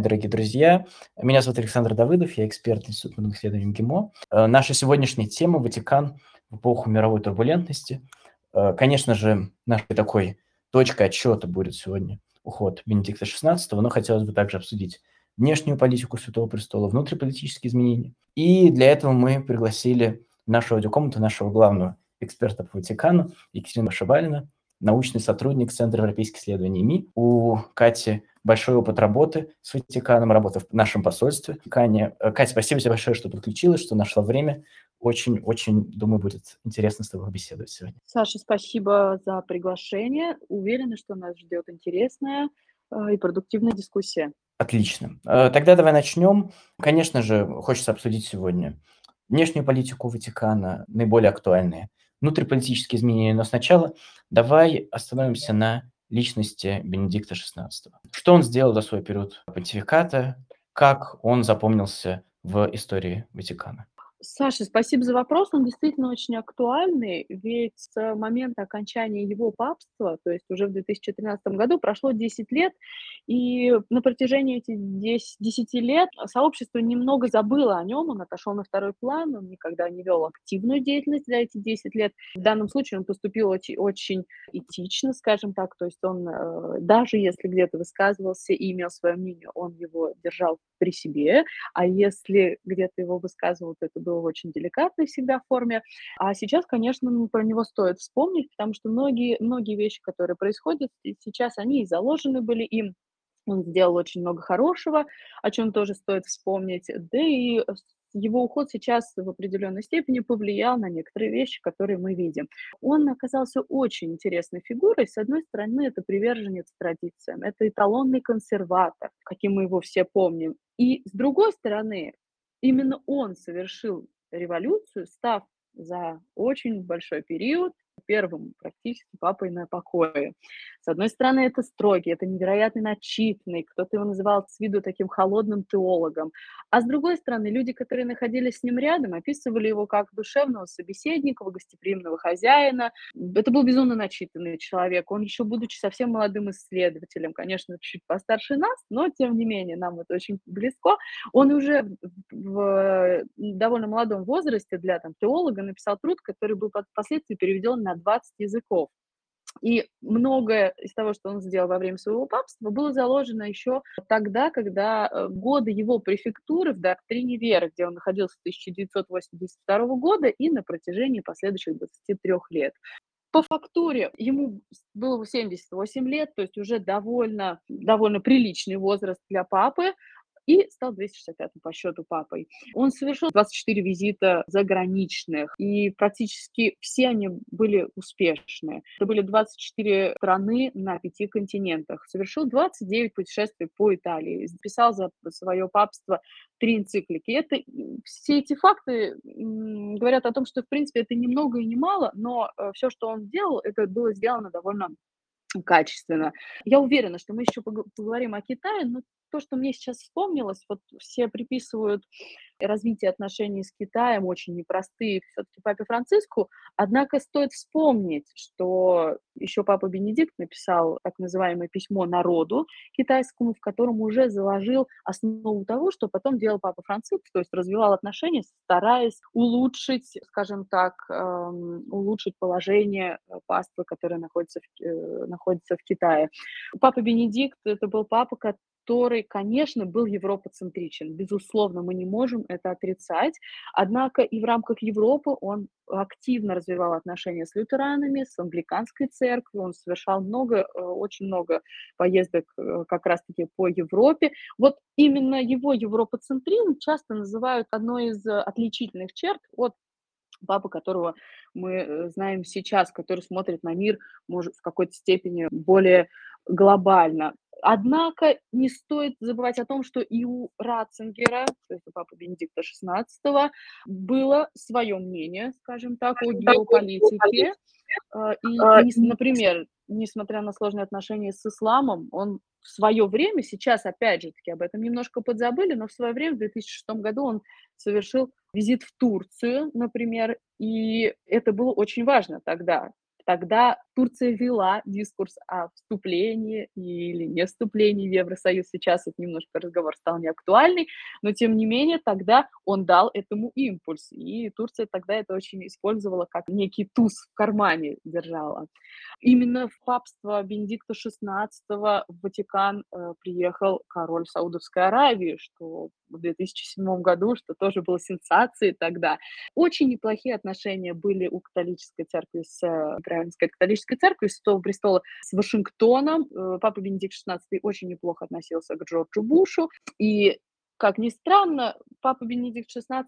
Дорогие друзья, меня зовут Александр Давыдов, я эксперт Института мировых исследований МГИМО. Э, наша сегодняшняя тема – Ватикан в эпоху мировой турбулентности. Э, конечно же, нашей такой точкой отсчета будет сегодня уход Бенедикта XVI, но хотелось бы также обсудить внешнюю политику Святого Престола, внутриполитические изменения. И для этого мы пригласили в нашу аудиокомнату нашего главного эксперта по Ватикану Екатерину Шабалина, научный сотрудник Центра европейских исследований МИ. У Кати большой опыт работы с Ватиканом, работы в нашем посольстве. Каня, э, Катя, спасибо тебе большое, что подключилась, что нашла время. Очень-очень, думаю, будет интересно с тобой беседовать сегодня. Саша, спасибо за приглашение. Уверена, что нас ждет интересная э, и продуктивная дискуссия. Отлично. Э, тогда давай начнем. Конечно же, хочется обсудить сегодня внешнюю политику Ватикана, наиболее актуальные, внутриполитические изменения. Но сначала давай остановимся на личности Бенедикта XVI. Что он сделал за свой период понтификата, как он запомнился в истории Ватикана? Саша, спасибо за вопрос. Он действительно очень актуальный, ведь с момента окончания его папства, то есть уже в 2013 году, прошло 10 лет, и на протяжении этих 10, 10 лет сообщество немного забыло о нем, он отошел на второй план, он никогда не вел активную деятельность за эти 10 лет. В данном случае он поступил очень, очень этично, скажем так, то есть он, э, даже если где-то высказывался и имел свое мнение, он его держал при себе, а если где-то его высказывал, то это было в очень деликатной всегда форме. А сейчас, конечно, ну, про него стоит вспомнить, потому что многие, многие вещи, которые происходят сейчас, они и заложены были им. Он сделал очень много хорошего, о чем тоже стоит вспомнить. Да и его уход сейчас в определенной степени повлиял на некоторые вещи, которые мы видим. Он оказался очень интересной фигурой. С одной стороны, это приверженец традициям, это эталонный консерватор, каким мы его все помним. И с другой стороны, именно он совершил революцию, став за очень большой период первым практически папой на покое. С одной стороны, это строгий, это невероятно начитанный, кто-то его называл с виду таким холодным теологом. А с другой стороны, люди, которые находились с ним рядом, описывали его как душевного собеседника, гостеприимного хозяина. Это был безумно начитанный человек. Он еще, будучи совсем молодым исследователем, конечно, чуть постарше нас, но, тем не менее, нам это очень близко, он уже в довольно молодом возрасте для там, теолога написал труд, который был впоследствии переведен на 20 языков. И многое из того, что он сделал во время своего папства, было заложено еще тогда, когда э, годы его префектуры в доктрине веры, где он находился с 1982 года и на протяжении последующих 23 лет. По фактуре ему было 78 лет, то есть уже довольно, довольно приличный возраст для папы и стал 265-м по счету папой. Он совершил 24 визита заграничных, и практически все они были успешные. Это были 24 страны на пяти континентах. Совершил 29 путешествий по Италии. Записал за свое папство три энциклики. Это, все эти факты говорят о том, что, в принципе, это ни много и ни мало, но э, все, что он делал, это было сделано довольно качественно. Я уверена, что мы еще поговорим о Китае, но то, что мне сейчас вспомнилось, вот все приписывают развитие отношений с Китаем очень непростые все-таки папе Франциску, однако стоит вспомнить, что еще папа Бенедикт написал так называемое письмо народу китайскому, в котором уже заложил основу того, что потом делал папа Франциск, то есть развивал отношения, стараясь улучшить, скажем так, эм, улучшить положение паствы, которая находится в, э, находится в Китае. Папа Бенедикт это был папа, который, конечно, был европоцентричен. Безусловно, мы не можем это отрицать. Однако и в рамках Европы он активно развивал отношения с лютеранами, с англиканской церковью. Он совершал много, э, очень много поездок э, как раз-таки по Европе. Вот именно его европоцентризм часто называют одной из отличительных черт от папы, которого мы э, знаем сейчас, который смотрит на мир, может, в какой-то степени более глобально. Однако не стоит забывать о том, что и у Ратцингера, то есть у папы Бенедикта XVI, было свое мнение, скажем так, о геополитике. А, и, например, несмотря на сложные отношения с исламом, он в свое время, сейчас опять же таки об этом немножко подзабыли, но в свое время, в 2006 году он совершил визит в Турцию, например, и это было очень важно тогда. Тогда Турция вела дискурс о вступлении или не вступлении в Евросоюз. Сейчас этот немножко разговор стал неактуальный, но тем не менее тогда он дал этому импульс. И Турция тогда это очень использовала как некий туз в кармане держала. Именно в папство Бенедикта XVI в Ватикан э, приехал король Саудовской Аравии, что в 2007 году, что тоже было сенсацией тогда. Очень неплохие отношения были у католической церкви с Украинской э, католической церкви Святого Престола с Вашингтоном. Э, Папа Бенедикт XVI очень неплохо относился к Джорджу Бушу. И, как ни странно, Папа Бенедикт XVI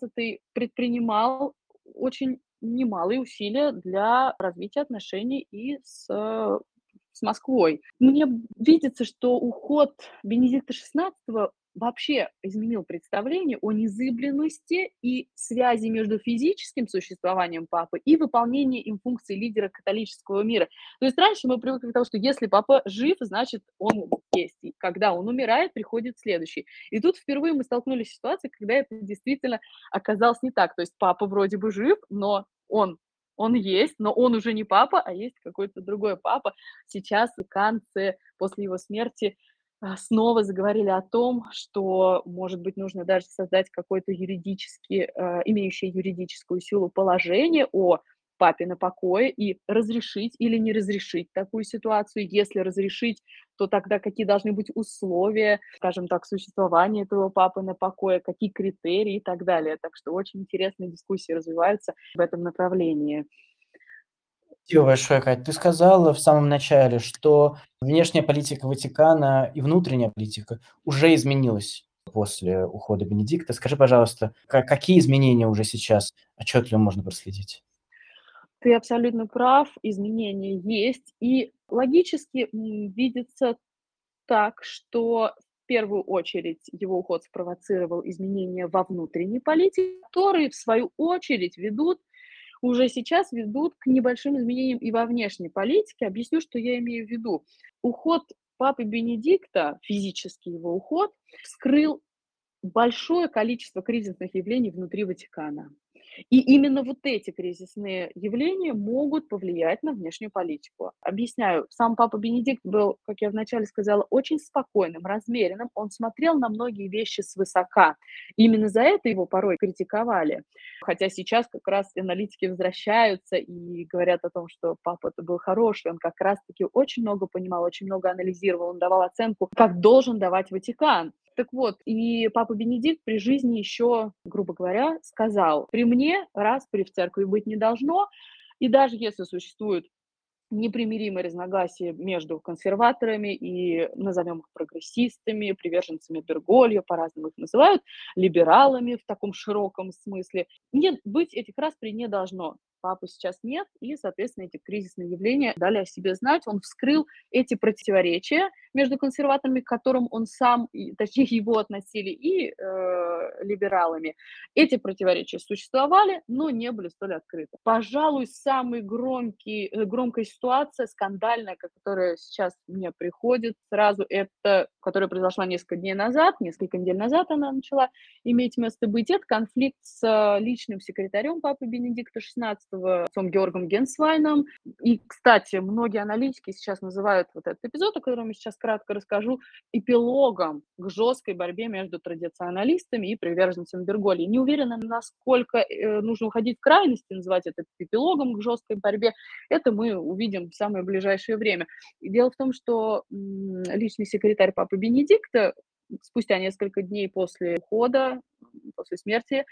предпринимал очень немалые усилия для развития отношений и с с Москвой. Мне видится, что уход Бенедикта XVI вообще изменил представление о незыблемости и связи между физическим существованием папы и выполнением им функции лидера католического мира. То есть раньше мы привыкли к тому, что если папа жив, значит он есть. И когда он умирает, приходит следующий. И тут впервые мы столкнулись с ситуацией, когда это действительно оказалось не так. То есть папа вроде бы жив, но он он есть, но он уже не папа, а есть какой-то другой папа. Сейчас канцы после его смерти снова заговорили о том, что, может быть, нужно даже создать какое-то юридически, э, имеющее юридическую силу положение о папе на покое и разрешить или не разрешить такую ситуацию. Если разрешить, то тогда какие должны быть условия, скажем так, существования этого папы на покое, какие критерии и так далее. Так что очень интересные дискуссии развиваются в этом направлении. Спасибо большое, Кать. Ты сказала в самом начале, что внешняя политика Ватикана и внутренняя политика уже изменилась после ухода Бенедикта. Скажи, пожалуйста, какие изменения уже сейчас отчетливо можно проследить? Ты абсолютно прав, изменения есть. И логически видится так, что в первую очередь его уход спровоцировал изменения во внутренней политике, которые, в свою очередь, ведут уже сейчас ведут к небольшим изменениям и во внешней политике. Объясню, что я имею в виду. Уход папы Бенедикта, физический его уход, вскрыл большое количество кризисных явлений внутри Ватикана. И именно вот эти кризисные явления могут повлиять на внешнюю политику. Объясняю, сам папа Бенедикт был, как я вначале сказала, очень спокойным, размеренным. Он смотрел на многие вещи свысока. именно за это его порой критиковали. Хотя сейчас как раз аналитики возвращаются и говорят о том, что папа это был хороший, он как раз-таки очень много понимал, очень много анализировал, он давал оценку, как должен давать Ватикан. Так вот, и папа Бенедикт при жизни еще, грубо говоря, сказал, при мне распри в церкви быть не должно, и даже если существует непримиримые разногласия между консерваторами и, назовем их, прогрессистами, приверженцами Берголья, по-разному их называют, либералами в таком широком смысле. Нет, быть этих распри не должно папы сейчас нет, и, соответственно, эти кризисные явления дали о себе знать. Он вскрыл эти противоречия между консерваторами, к которым он сам, точнее, его относили, и э, либералами. Эти противоречия существовали, но не были столь открыты. Пожалуй, громкий, э, громкая ситуация, скандальная, которая сейчас мне приходит сразу, это, которая произошла несколько дней назад, несколько недель назад она начала иметь место быть, это конфликт с э, личным секретарем папы Бенедикта XVI, отцом Георгом Генсвайном. И, кстати, многие аналитики сейчас называют вот этот эпизод, о котором я сейчас кратко расскажу, эпилогом к жесткой борьбе между традиционалистами и приверженцами Бергольи. Не уверена, насколько э, нужно уходить в крайности, называть это эпилогом к жесткой борьбе. Это мы увидим в самое ближайшее время. И дело в том, что личный секретарь Папы Бенедикта спустя несколько дней после ухода, после смерти,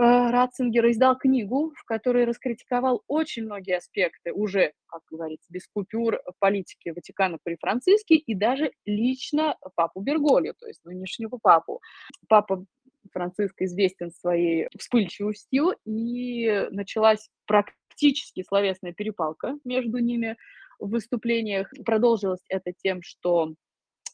Ратцингер издал книгу, в которой раскритиковал очень многие аспекты уже, как говорится, без купюр политики Ватикана при Франциске и даже лично папу Берголи, то есть нынешнего папу. Папа Франциск известен своей вспыльчивостью, и началась практически словесная перепалка между ними в выступлениях. Продолжилось это тем, что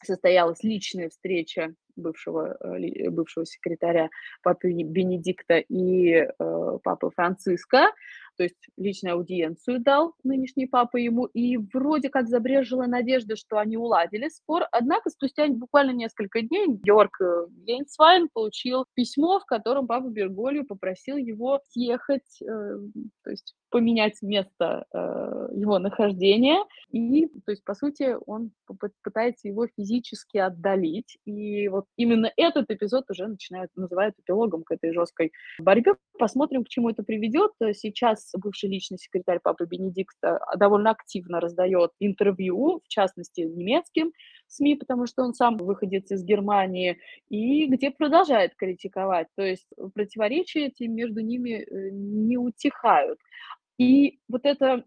состоялась личная встреча бывшего, э, бывшего секретаря папы Бенедикта и э, папы Франциска. То есть личную аудиенцию дал нынешний папа ему, и вроде как забрежила надежда, что они уладили спор, однако спустя буквально несколько дней Георг Гейнсвайн получил письмо, в котором папа Берголью попросил его съехать, э, то есть поменять место э, его нахождения, и, то есть, по сути, он пытается его физически отдалить, и вот именно этот эпизод уже начинает, называют эпилогом к этой жесткой борьбе. Посмотрим, к чему это приведет. Сейчас бывший личный секретарь папы Бенедикта довольно активно раздает интервью, в частности, немецким СМИ, потому что он сам выходит из Германии, и где продолжает критиковать. То есть противоречия эти между ними э, не утихают. И вот это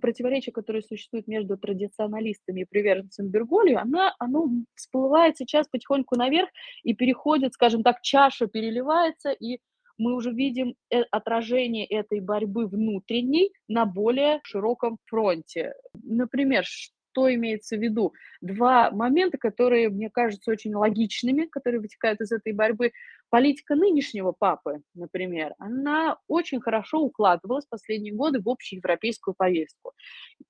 противоречие, которое существует между традиционалистами и приверженцами Берголи, она, оно всплывает сейчас потихоньку наверх и переходит, скажем так, чаша переливается, и мы уже видим э, отражение этой борьбы внутренней на более широком фронте. Например, что имеется в виду? Два момента, которые, мне кажутся очень логичными, которые вытекают из этой борьбы. Политика нынешнего папы, например, она очень хорошо укладывалась в последние годы в общеевропейскую повестку.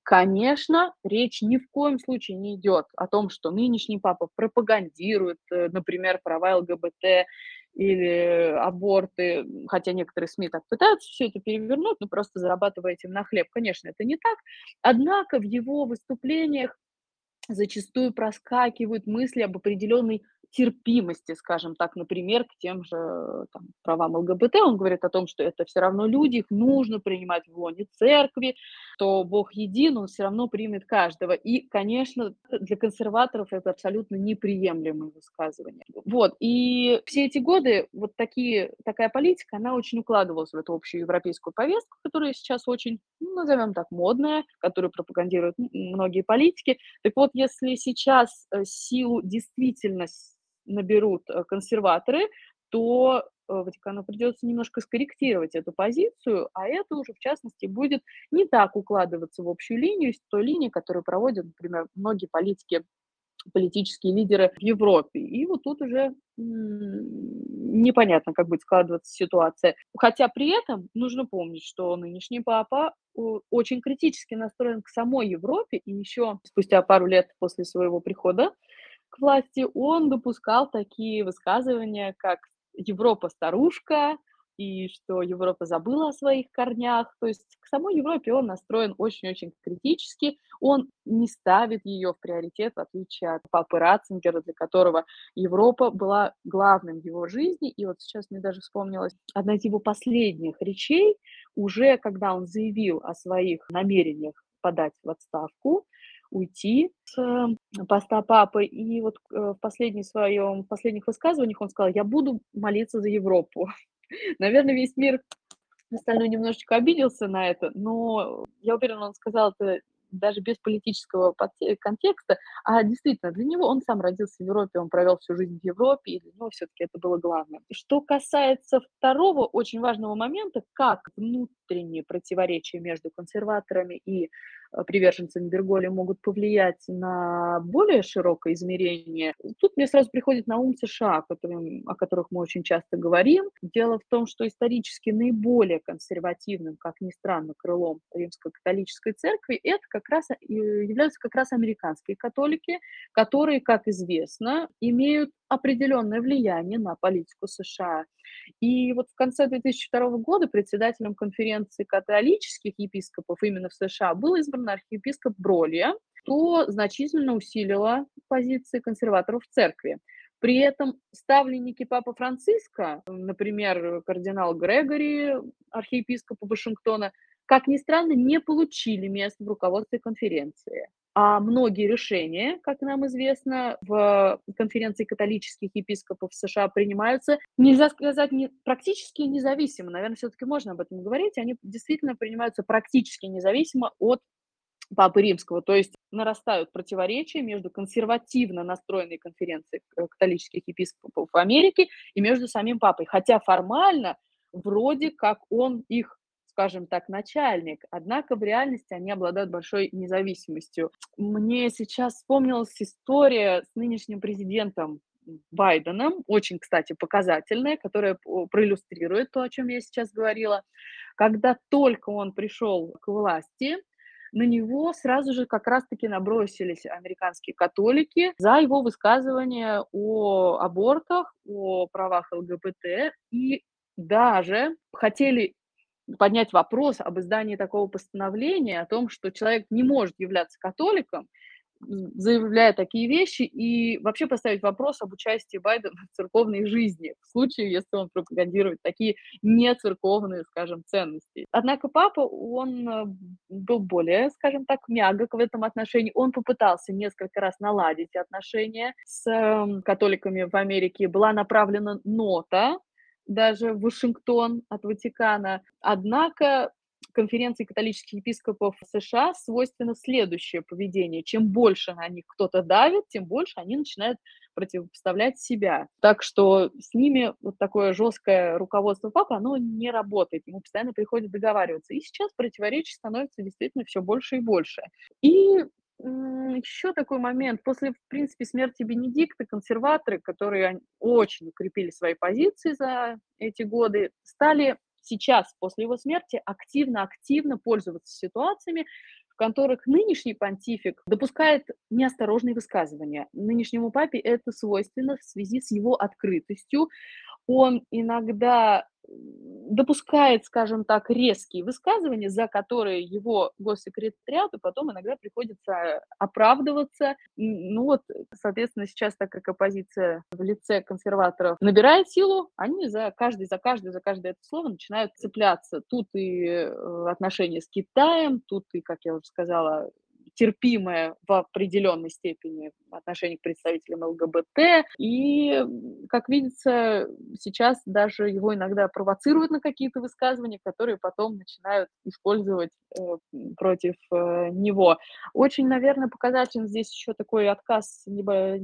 Конечно, речь ни в коем случае не идет о том, что нынешний папа пропагандирует, э, например, права ЛГБТ или аборты, хотя некоторые СМИ так пытаются все это перевернуть, но просто зарабатывая этим на хлеб. Конечно, это не так. Однако в его выступлениях зачастую проскакивают мысли об определенной терпимости, скажем так, например, к тем же там, правам ЛГБТ. Он говорит о том, что это все равно люди, их нужно принимать в лоне церкви, что Бог един, он все равно примет каждого. И, конечно, для консерваторов это абсолютно неприемлемые высказывания. Вот, и все эти годы вот такие, такая политика, она очень укладывалась в эту общую европейскую повестку, которая сейчас очень, ну, назовем так, модная, которую пропагандируют многие политики. Так вот, если сейчас э, силу действительно наберут э, консерваторы, то э, Ватикану придется немножко скорректировать эту позицию, а это уже, в частности, будет не так укладываться в общую линию с той линией, которую проводят, например, многие политики политические лидеры в Европе. И вот тут уже непонятно, как будет складываться ситуация. Хотя при этом нужно помнить, что нынешний папа очень критически настроен к самой Европе, и еще спустя пару лет после своего прихода к власти, он допускал такие высказывания, как «Европа старушка», и что Европа забыла о своих корнях. То есть к самой Европе он настроен очень-очень критически. Он не ставит ее в приоритет, в отличие от папы Ратцингера, для которого Европа была главным в его жизни. И вот сейчас мне даже вспомнилась одна из его последних речей, уже когда он заявил о своих намерениях подать в отставку, уйти с э, поста папы. И вот э, в, последней своем, в последних высказываниях он сказал, я буду молиться за Европу. Наверное, весь мир остальной немножечко обиделся на это, но я уверена, он сказал это даже без политического контекста, а действительно, для него он сам родился в Европе, он провел всю жизнь в Европе, и для него все-таки это было главное. Что касается второго очень важного момента, как внутренние противоречия между консерваторами и приверженцами Берголи могут повлиять на более широкое измерение, тут мне сразу приходит на ум США, которым, о которых мы очень часто говорим. Дело в том, что исторически наиболее консервативным, как ни странно, крылом римско-католической церкви это как раз являются как раз американские католики, которые, как известно, имеют определенное влияние на политику США. И вот в конце 2002 года председателем конференции католических епископов именно в США был избран архиепископ Бролья, что значительно усилило позиции консерваторов в церкви. При этом ставленники Папы Франциска, например, кардинал Грегори, архиепископ Вашингтона, как ни странно, не получили мест в руководстве конференции. А многие решения, как нам известно, в конференции католических епископов США принимаются, нельзя сказать, не, практически независимо. Наверное, все-таки можно об этом говорить. Они действительно принимаются практически независимо от Папы Римского. То есть нарастают противоречия между консервативно настроенной конференцией католических епископов в Америке и между самим Папой. Хотя формально вроде как он их скажем так, начальник, однако в реальности они обладают большой независимостью. Мне сейчас вспомнилась история с нынешним президентом Байденом, очень, кстати, показательная, которая проиллюстрирует то, о чем я сейчас говорила. Когда только он пришел к власти, на него сразу же как раз-таки набросились американские католики за его высказывания о абортах, о правах ЛГБТ и даже хотели поднять вопрос об издании такого постановления, о том, что человек не может являться католиком, заявляя такие вещи, и вообще поставить вопрос об участии Байдена в церковной жизни, в случае, если он пропагандирует такие нецерковные, скажем, ценности. Однако папа, он э, был более, скажем так, мягок в этом отношении. Он попытался несколько раз наладить отношения с эм, католиками в Америке. Была направлена нота даже в Вашингтон от Ватикана. Однако конференции католических епископов США свойственно следующее поведение. Чем больше на них кто-то давит, тем больше они начинают противопоставлять себя. Так что с ними вот такое жесткое руководство папы, оно не работает. Ему постоянно приходится договариваться. И сейчас противоречий становится действительно все больше и больше. И еще такой момент. После, в принципе, смерти Бенедикта консерваторы, которые очень укрепили свои позиции за эти годы, стали сейчас, после его смерти, активно-активно пользоваться ситуациями, в которых нынешний понтифик допускает неосторожные высказывания. Нынешнему папе это свойственно в связи с его открытостью. Он иногда допускает, скажем так, резкие высказывания, за которые его госсекретариату потом иногда приходится оправдываться. Ну вот, соответственно, сейчас, так как оппозиция в лице консерваторов набирает силу, они за каждый, за каждый, за каждое это слово начинают цепляться. Тут и э, отношения с Китаем, тут и, как я уже сказала, терпимое в определенной степени отношение к представителям ЛГБТ. И, как видится, сейчас даже его иногда провоцируют на какие-то высказывания, которые потом начинают использовать э, против э, него. Очень, наверное, показателен здесь еще такой отказ либо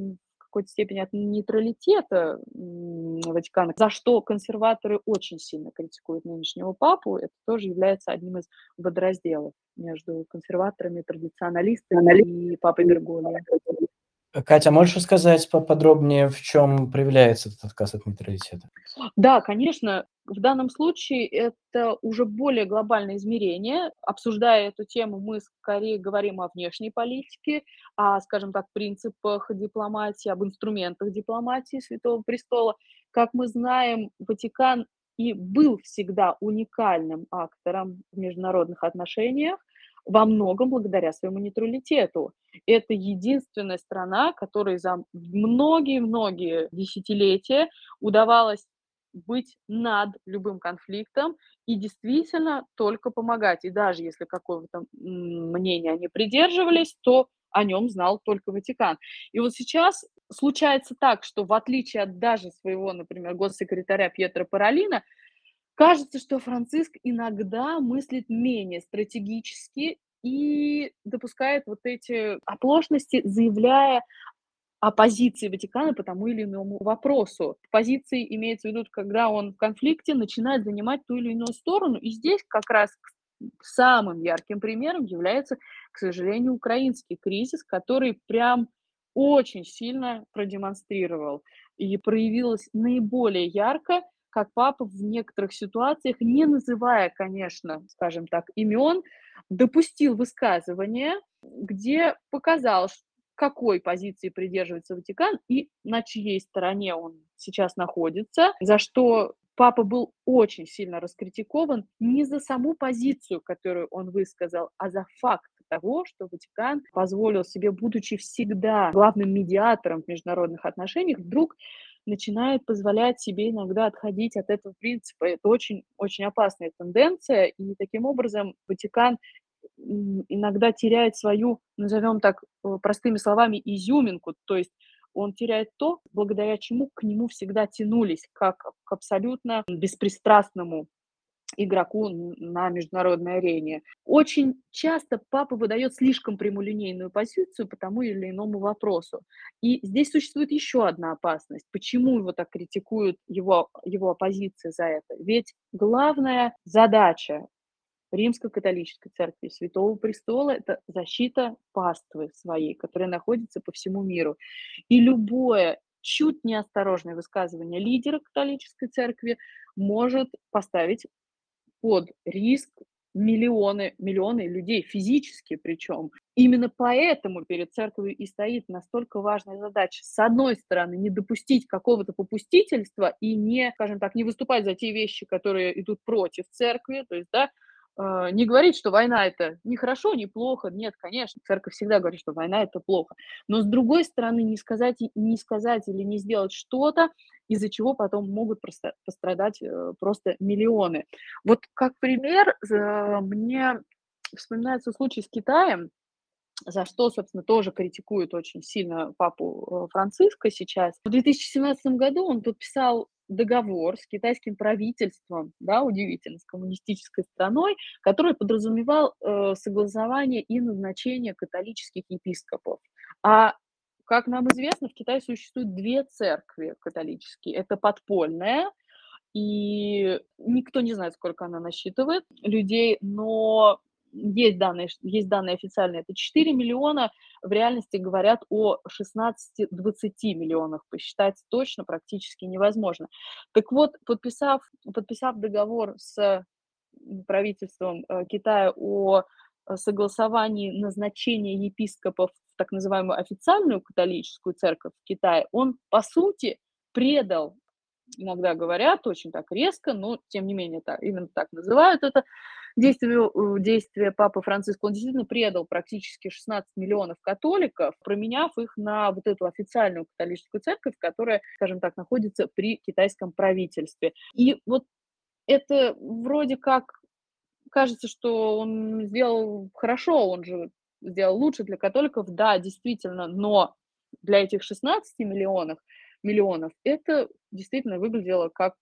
какой-то степени от нейтралитета Ватикана, за что консерваторы очень сильно критикуют нынешнего папу. Это тоже является одним из водоразделов между консерваторами, традиционалистами и папой Берголием. Катя, можешь рассказать поподробнее, в чем проявляется этот отказ от нейтралитета? Да, конечно. В данном случае это уже более глобальное измерение. Обсуждая эту тему, мы скорее говорим о внешней политике, о, скажем так, принципах дипломатии, об инструментах дипломатии Святого Престола. Как мы знаем, Ватикан и был всегда уникальным актором в международных отношениях, во многом благодаря своему нейтралитету. Это единственная страна, которой за многие-многие десятилетия удавалось быть над любым конфликтом и действительно только помогать. И даже если какого-то мнения они придерживались, то о нем знал только Ватикан. И вот сейчас случается так, что в отличие от даже своего, например, госсекретаря Пьетро Паролина, Кажется, что Франциск иногда мыслит менее стратегически и допускает вот эти оплошности, заявляя о позиции Ватикана по тому или иному вопросу. Позиции имеется в виду, когда он в конфликте начинает занимать ту или иную сторону. И здесь как раз самым ярким примером является, к сожалению, украинский кризис, который прям очень сильно продемонстрировал и проявилось наиболее ярко как папа в некоторых ситуациях, не называя, конечно, скажем так, имен, допустил высказывание, где показал, какой позиции придерживается Ватикан и на чьей стороне он сейчас находится, за что папа был очень сильно раскритикован не за саму позицию, которую он высказал, а за факт того, что Ватикан позволил себе, будучи всегда главным медиатором в международных отношениях, вдруг начинает позволять себе иногда отходить от этого принципа. Это очень-очень опасная тенденция, и таким образом Ватикан иногда теряет свою, назовем так э, простыми словами, изюминку, то есть он теряет то, благодаря чему к нему всегда тянулись, как к абсолютно беспристрастному игроку на международной арене. Очень часто папа выдает слишком прямолинейную позицию по тому или иному вопросу. И здесь существует еще одна опасность. Почему его так критикуют, его, его оппозиция за это? Ведь главная задача Римско-католической церкви Святого Престола – это защита паствы своей, которая находится по всему миру. И любое чуть неосторожное высказывание лидера католической церкви может поставить под риск миллионы, миллионы людей, физически причем. Именно поэтому перед церковью и стоит настолько важная задача. С одной стороны, не допустить какого-то попустительства и не, скажем так, не выступать за те вещи, которые идут против церкви, то есть, да, не говорить, что война это не хорошо, не плохо. Нет, конечно, церковь всегда говорит, что война это плохо. Но с другой стороны, не сказать, не сказать или не сделать что-то, из-за чего потом могут просто пострадать э, просто миллионы. Вот как пример, мне вспоминается случай с Китаем, за что, собственно, тоже критикуют очень сильно папу э, Франциска сейчас. В 2017 году он подписал договор с китайским правительством, да, удивительно, с коммунистической страной, который подразумевал э, согласование и назначение католических епископов. А как нам известно, в Китае существует две церкви католические. Это подпольная, и никто не знает, сколько она насчитывает людей, но есть данные, есть данные официальные, это 4 миллиона, в реальности говорят о 16-20 миллионах, посчитать точно практически невозможно. Так вот, подписав, подписав договор с правительством э, Китая о согласовании назначения епископов в так называемую официальную католическую церковь в Китае, он, по сути, предал, иногда говорят очень так резко, но тем не менее так, именно так называют это, действие, действие Папы Франциска, он действительно предал практически 16 миллионов католиков, променяв их на вот эту официальную католическую церковь, которая, скажем так, находится при китайском правительстве. И вот это вроде как кажется, что он сделал хорошо, он же сделал лучше для католиков, да, действительно, но для этих 16 миллионов, миллионов это действительно выглядело как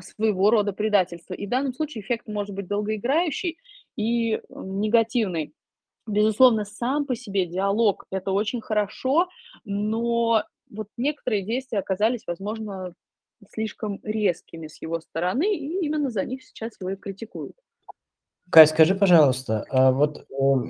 своего рода предательство. И в данном случае эффект может быть долгоиграющий и негативный. Безусловно, сам по себе диалог – это очень хорошо, но вот некоторые действия оказались, возможно, слишком резкими с его стороны, и именно за них сейчас его и критикуют. Кать, скажи, пожалуйста, а вот, э,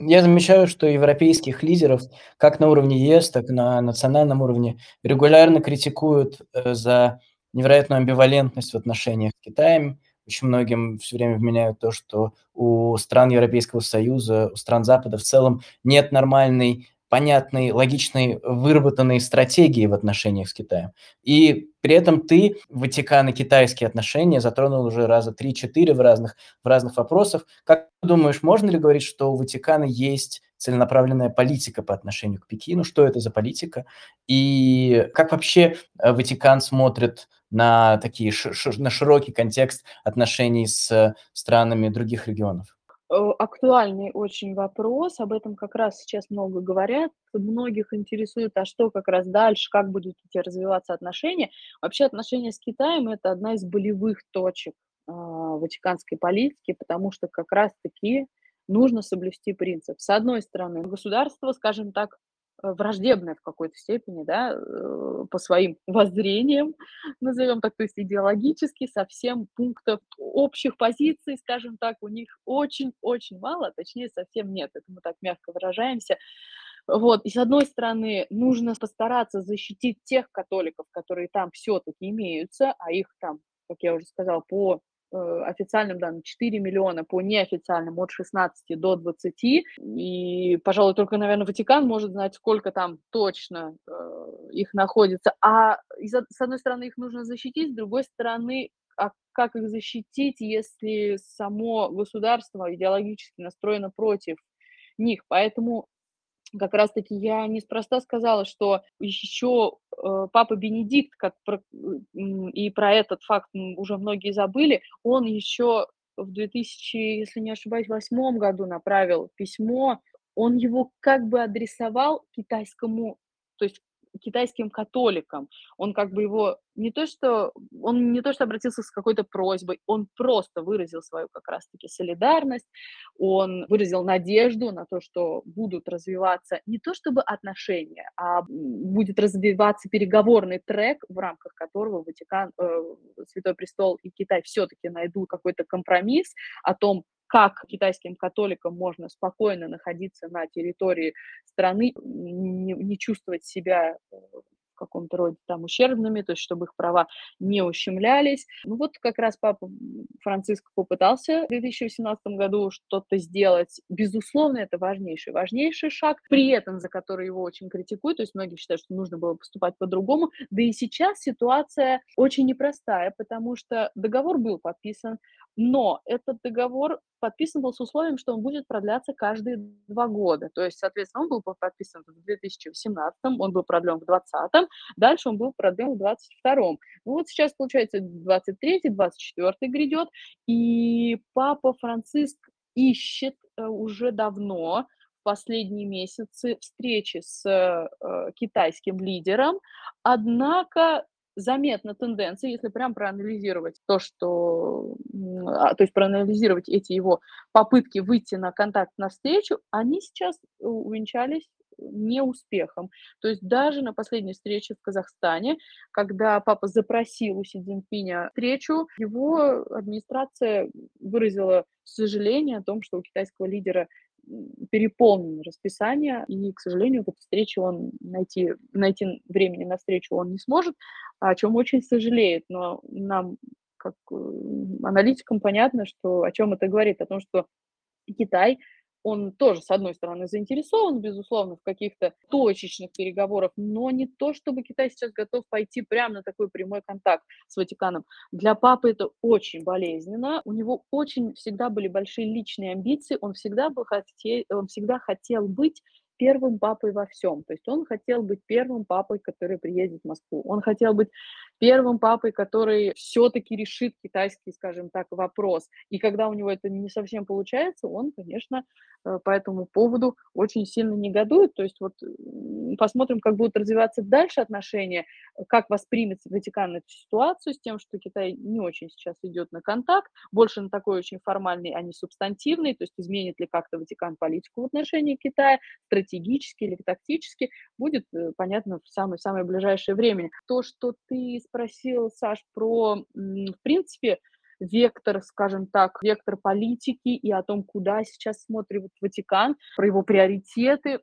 я замечаю, что европейских лидеров как на уровне ЕС, так и на национальном уровне регулярно критикуют, э, за невероятную амбивалентность в отношениях с Китаем. Очень многим все время вменяют то, что у стран Европейского Союза, у стран Запада в целом нет нормальной понятной, логичной, выработанной стратегии в отношениях с Китаем. И при этом ты Ватикан и китайские отношения затронул уже раза 3-4 в разных, в разных вопросах. Как ты думаешь, можно ли говорить, что у Ватикана есть целенаправленная политика по отношению к Пекину? Что это за политика? И как вообще э, Ватикан смотрит на такие на широкий контекст отношений с странами других регионов? Э, актуальный очень вопрос, об этом как раз сейчас много говорят, многих интересует, а что как раз дальше, как будут эти развиваться отношения. Вообще отношения с Китаем – это одна из болевых точек э, ватиканской политики, потому что как раз-таки нужно соблюсти принцип. С одной стороны, государство, скажем так, враждебная в какой-то степени, да, э, по своим воззрениям, назовем так, то есть идеологически, совсем пунктов общих позиций, скажем так, у них очень-очень мало, точнее, совсем нет, это мы так мягко выражаемся. Вот, и с одной стороны, нужно постараться защитить тех католиков, которые там все-таки имеются, а их там, как я уже сказала, по Э, официальным данным 4 миллиона, по неофициальным от 16 до 20. И, пожалуй, только, наверное, Ватикан может знать, сколько там точно э, их находится. А с одной стороны, их нужно защитить, с другой стороны, а как их защитить, если само государство идеологически настроено против них? Поэтому как раз-таки я неспроста сказала, что еще э, папа Бенедикт, как про, и про этот факт уже многие забыли, он еще в 2000, если не ошибаюсь, восьмом году направил письмо, он его как бы адресовал китайскому, то есть китайским католикам. Он как бы его не то что он не то что обратился с какой-то просьбой, он просто выразил свою как раз-таки солидарность, он выразил надежду на то, что будут развиваться не то чтобы отношения, а будет развиваться переговорный трек, в рамках которого Ватикан, э, Святой Престол и Китай все-таки найдут какой-то компромисс о том, как китайским католикам можно спокойно находиться на территории страны, не, не чувствовать себя э, в каком-то роде там ущербными, то есть чтобы их права не ущемлялись. Ну вот как раз папа Франциск попытался в 2018 году что-то сделать. Безусловно, это важнейший, важнейший шаг, при этом за который его очень критикуют, то есть многие считают, что нужно было поступать по-другому. Да и сейчас ситуация очень непростая, потому что договор был подписан, но этот договор подписан был с условием, что он будет продляться каждые два года. То есть, соответственно, он был подписан в 2018, он был продлен в 2020, дальше он был продлен в 2022. Ну вот сейчас, получается, 23 24 грядет, и папа Франциск ищет э, уже давно последние месяцы встречи с э, китайским лидером, однако заметна тенденция, если прям проанализировать то, что, а, то есть проанализировать эти его попытки выйти на контакт на встречу, они сейчас увенчались неуспехом. То есть даже на последней встрече в Казахстане, когда папа запросил у Си Цзиньпиня встречу, его администрация выразила сожаление о том, что у китайского лидера переполнено расписание, и, к сожалению, вот встречи он найти, найти времени на встречу он не сможет, о чем очень сожалеет, но нам, как э, аналитикам, понятно, что о чем это говорит, о том, что Китай он тоже, с одной стороны, заинтересован, безусловно, в каких-то точечных переговорах, но не то, чтобы Китай сейчас готов пойти прямо на такой прямой контакт с Ватиканом. Для папы это очень болезненно. У него очень всегда были большие личные амбиции, он всегда, был хотел, он всегда хотел быть первым папой во всем. То есть он хотел быть первым папой, который приедет в Москву. Он хотел быть первым папой, который все-таки решит китайский, скажем так, вопрос. И когда у него это не совсем получается, он, конечно, э, по этому поводу очень сильно негодует. То есть вот посмотрим, как будут развиваться дальше отношения, как воспримет Ватикан эту ситуацию с тем, что Китай не очень сейчас идет на контакт, больше на такой очень формальный, а не субстантивный, то есть изменит ли как-то Ватикан политику в отношении Китая, стратегически или тактически, будет э, понятно в самое-самое ближайшее время. То, что ты спросил, Саш, про, в принципе, вектор, скажем так, вектор политики и о том, куда сейчас смотрит Ватикан, про его приоритеты,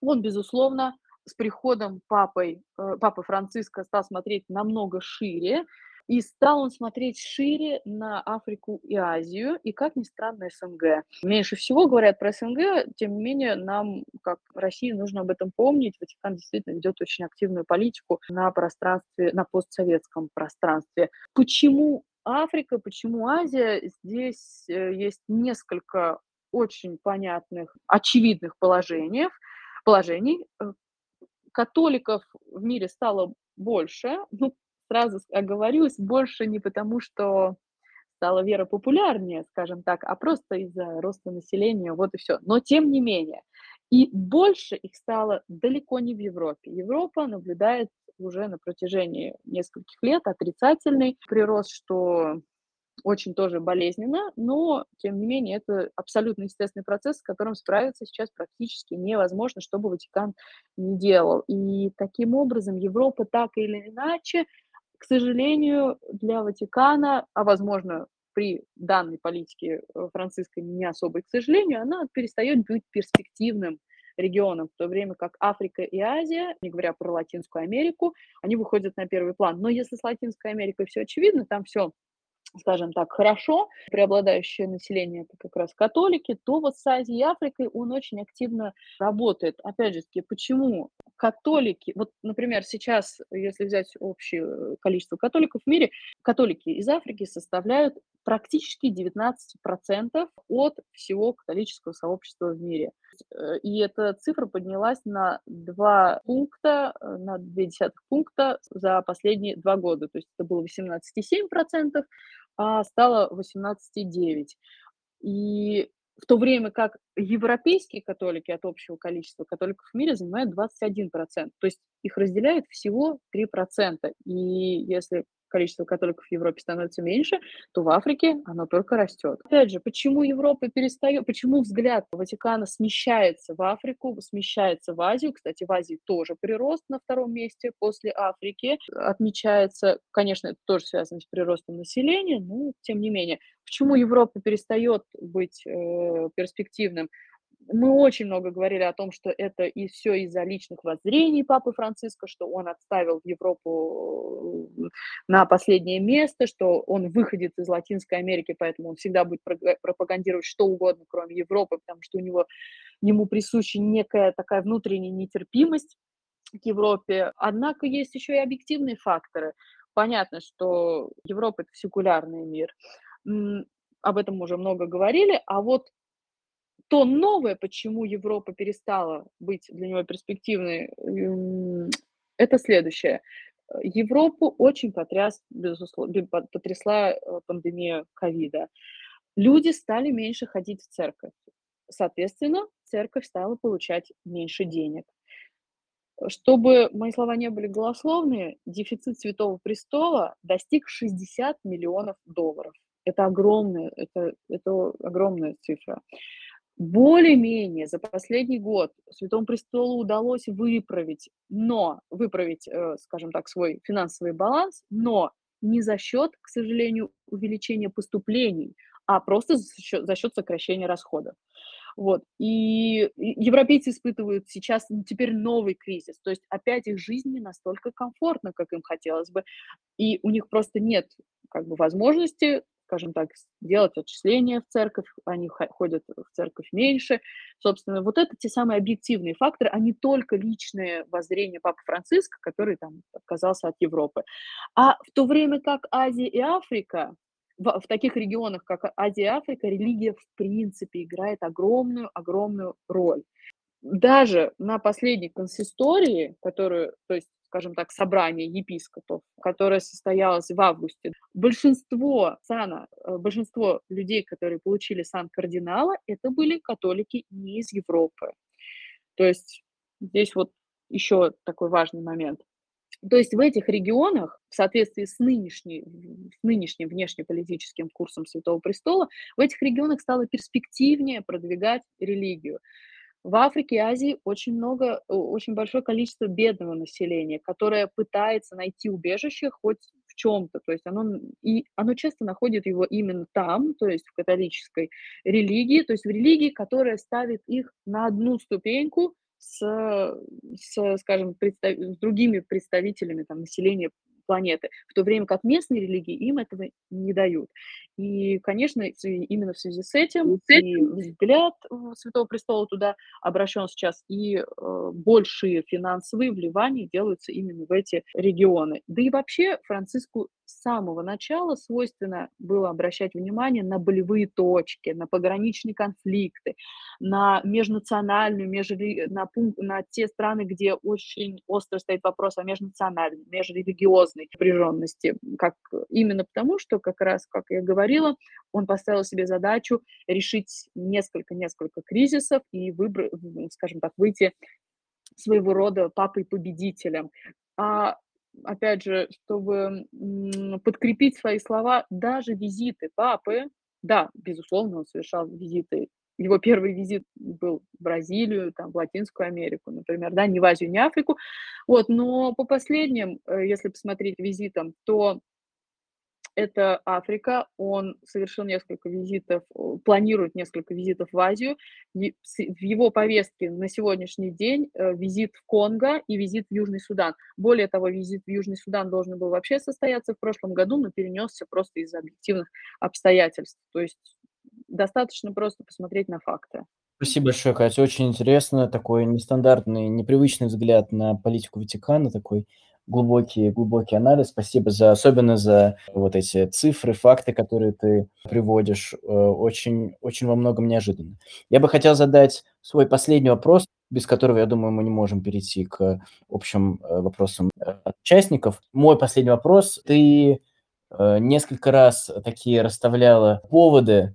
он, безусловно, с приходом папой, э, папы Франциска стал смотреть намного шире, и стал он смотреть шире на Африку и Азию, и, как ни странно, СНГ. Меньше всего говорят про СНГ, тем не менее, нам, как России, нужно об этом помнить. Ватикан действительно ведет очень активную политику на пространстве, на постсоветском пространстве. Почему Африка, почему Азия? Здесь э, есть несколько очень понятных, очевидных положений. положений. Э, католиков в мире стало больше, ну, сразу оговорюсь, больше не потому, что стала вера популярнее, скажем так, а просто из-за роста населения, вот и все. Но тем не менее. И больше их стало далеко не в Европе. Европа наблюдает уже на протяжении нескольких лет отрицательный прирост, что очень тоже болезненно, но, тем не менее, это абсолютно естественный процесс, с которым справиться сейчас практически невозможно, что бы Ватикан не делал. И таким образом Европа так или иначе к сожалению, для Ватикана, а возможно, при данной политике э, французской не особой, к сожалению, она перестает быть перспективным регионом, в то время как Африка и Азия, не говоря про Латинскую Америку, они выходят на первый план. Но если с Латинской Америкой все очевидно, там все скажем так, хорошо, преобладающее население это как раз католики, то вот с Азией и Африкой он очень активно работает. Опять же таки, почему католики, вот, например, сейчас, если взять общее количество католиков в мире, католики из Африки составляют практически 19% от всего католического сообщества в мире. Э, и эта цифра поднялась на 2 пункта, э, на 0,2 пункта за последние два года. То есть это было 18,7%, а стало 18,9%. И в то время как европейские католики от общего количества католиков в мире занимают 21%. То есть их разделяет всего 3%. И если количество католиков в Европе становится меньше, то в Африке оно только растет. Опять же, почему Европа перестает, почему взгляд Ватикана смещается в Африку, смещается в Азию, кстати, в Азии тоже прирост на втором месте после Африки отмечается, конечно, это тоже связано с приростом населения, но тем не менее. Почему Европа перестает быть э, перспективным? Мы очень много говорили о том, что это и все из-за личных воззрений Папы Франциска, что он отставил Европу э, на последнее место, что он выходит из Латинской Америки, поэтому он всегда будет пропагандировать что угодно, кроме Европы, потому что у него, ему присуща некая такая внутренняя нетерпимость к Европе. Однако есть еще и объективные факторы. Понятно, что Европа – это секулярный мир. Об этом уже много говорили. А вот то новое, почему Европа перестала быть для него перспективной, это следующее. Европу очень потряс, безусловно, потрясла э, пандемия ковида. Люди стали меньше ходить в церковь. Соответственно, церковь стала получать меньше денег. Чтобы мои слова не были голословные, дефицит Святого Престола достиг 60 миллионов долларов. Это огромная, это, это огромная цифра. Более-менее за последний год Святому Престолу удалось выправить, но выправить, э, скажем так, свой финансовый баланс, но не за счет, к сожалению, увеличения поступлений, а просто за счет, за счет сокращения расходов. Вот. И европейцы испытывают сейчас ну, теперь новый кризис. То есть опять их жизнь не настолько комфортна, как им хотелось бы. И у них просто нет как бы возможности скажем так, делать отчисления в церковь, они ходят в церковь меньше. Собственно, вот это те самые объективные факторы, а не только личное воззрение Папы Франциска, который там отказался от Европы. А в то время как Азия и Африка, в, в таких регионах, как Азия и Африка, религия в принципе играет огромную-огромную роль. Даже на последней консистории, которую, то есть скажем так, собрание епископов, которое состоялось в августе, большинство сана, э, большинство людей, которые получили сан кардинала, это были католики не из Европы. То есть здесь вот еще такой важный момент. То есть в этих регионах, в соответствии с, нынешней, с нынешним внешнеполитическим курсом Святого Престола, в этих регионах стало перспективнее продвигать религию. В Африке и Азии очень много, очень большое количество бедного населения, которое пытается найти убежище хоть в чем-то, то есть оно, и оно часто находит его именно там, то есть в католической религии, то есть в религии, которая ставит их на одну ступеньку с, с скажем, представ, с другими представителями там, населения планеты, в то время как местные религии им этого не дают. И, конечно, именно в связи с этим и взгляд Святого Престола туда обращен сейчас, и э, большие финансовые вливания делаются именно в эти регионы. Да и вообще Франциску с самого начала свойственно было обращать внимание на болевые точки, на пограничные конфликты, на межнациональную, межри... на, пункт... на те страны, где очень остро стоит вопрос о межнациональной, межрелигиозной напряженности. Как... Именно потому, что как раз, как я говорила, он поставил себе задачу решить несколько-несколько кризисов и, выбрать, скажем так, выйти своего рода папой-победителем. А опять же, чтобы подкрепить свои слова, даже визиты папы, да, безусловно, он совершал визиты. Его первый визит был в Бразилию, там, в Латинскую Америку, например, да, не в Азию, не в Африку. Вот, но по последним, э, если посмотреть визитам, то это Африка, он совершил несколько визитов, планирует несколько визитов в Азию. В его повестке на сегодняшний день э, визит в Конго и визит в Южный Судан. Более того, визит в Южный Судан должен был вообще состояться в прошлом году, но перенесся просто из-за объективных обстоятельств. То есть достаточно просто посмотреть на факты. Спасибо большое, Катя. Очень интересно. Такой нестандартный, непривычный взгляд на политику Ватикана, такой глубокий, глубокий анализ. Спасибо за, особенно за вот эти цифры, факты, которые ты приводишь. Э, очень, очень во многом неожиданно. Я бы хотел задать свой последний вопрос, без которого, я думаю, мы не можем перейти к общим э, вопросам э, участников. Мой последний вопрос. Ты несколько раз такие расставляла поводы,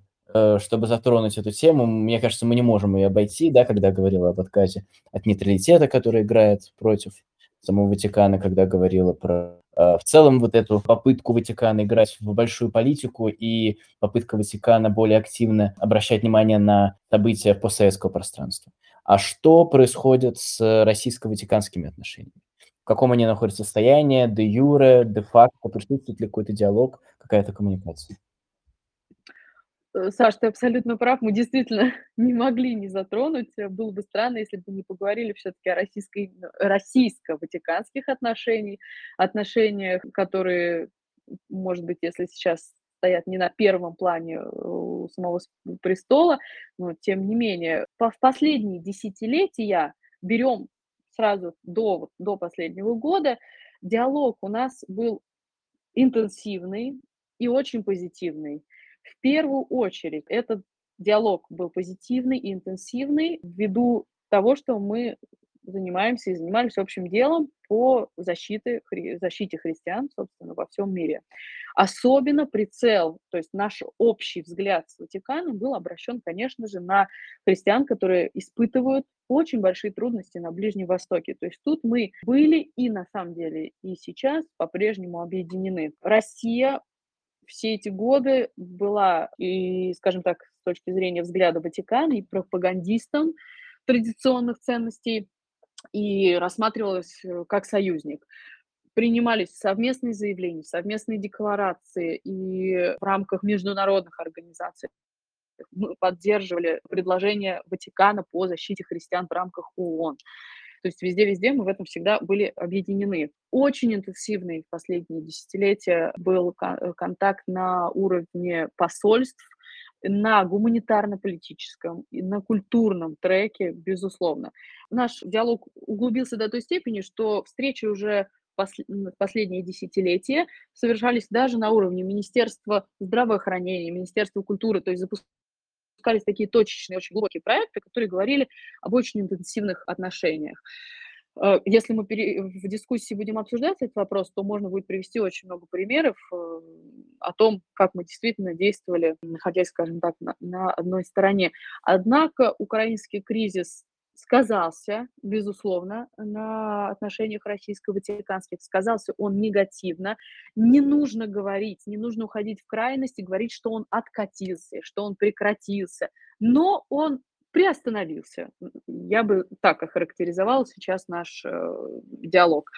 чтобы затронуть эту тему. Мне кажется, мы не можем ее обойти, да, когда говорила об отказе от нейтралитета, который играет против самого Ватикана, когда говорила про э, в целом вот эту попытку Ватикана играть в большую политику и попытка Ватикана более активно обращать внимание на события постсоветского пространства. А что происходит с российско-ватиканскими отношениями? В каком они находятся состоянии, де юре, де факто, присутствует ли какой-то диалог, какая-то коммуникация? Э, Саш, ты абсолютно прав. Мы действительно не могли не затронуть. Э, было бы странно, если бы не поговорили все-таки о российской, российско-ватиканских отношениях, отношениях, которые, может быть, если сейчас стоят не на первом плане э, у самого престола, но тем не менее, в последние десятилетия, берем сразу до, до последнего года, диалог у нас был интенсивный и очень позитивный. В первую очередь этот диалог был позитивный и интенсивный ввиду того, что мы занимаемся и занимались общим делом по защите, защите христиан, собственно, во всем мире. Особенно прицел, то есть наш общий взгляд с Ватиканом был обращен, конечно же, на христиан, которые испытывают очень большие трудности на Ближнем Востоке. То есть тут мы были и на самом деле и сейчас по-прежнему объединены. Россия все эти годы была и, скажем так, с точки зрения взгляда Ватикана, и пропагандистом традиционных ценностей, и рассматривалась э, как союзник. Принимались совместные заявления, совместные декларации, и в рамках международных организаций мы поддерживали предложение Ватикана по защите христиан в рамках ООН. То есть везде-везде мы в этом всегда были объединены. Очень интенсивный в последние десятилетия был э, контакт на уровне посольств, на гуманитарно-политическом и на культурном треке, безусловно. Наш диалог углубился до той степени, что встречи уже последние десятилетия совершались даже на уровне Министерства здравоохранения, Министерства культуры, то есть запускались запускались такие точечные, очень глубокие проекты, которые говорили об очень интенсивных отношениях. Э, если мы в дискуссии будем обсуждать этот вопрос, то можно будет привести очень много примеров э, о том, как мы действительно действовали, находясь, скажем так, на, на одной стороне. Однако украинский кризис сказался, безусловно, на отношениях российско-ватиканских, сказался он негативно. Не нужно говорить, не нужно уходить в крайность и говорить, что он откатился, что он прекратился, но он приостановился. Я бы так охарактеризовала сейчас наш э, диалог.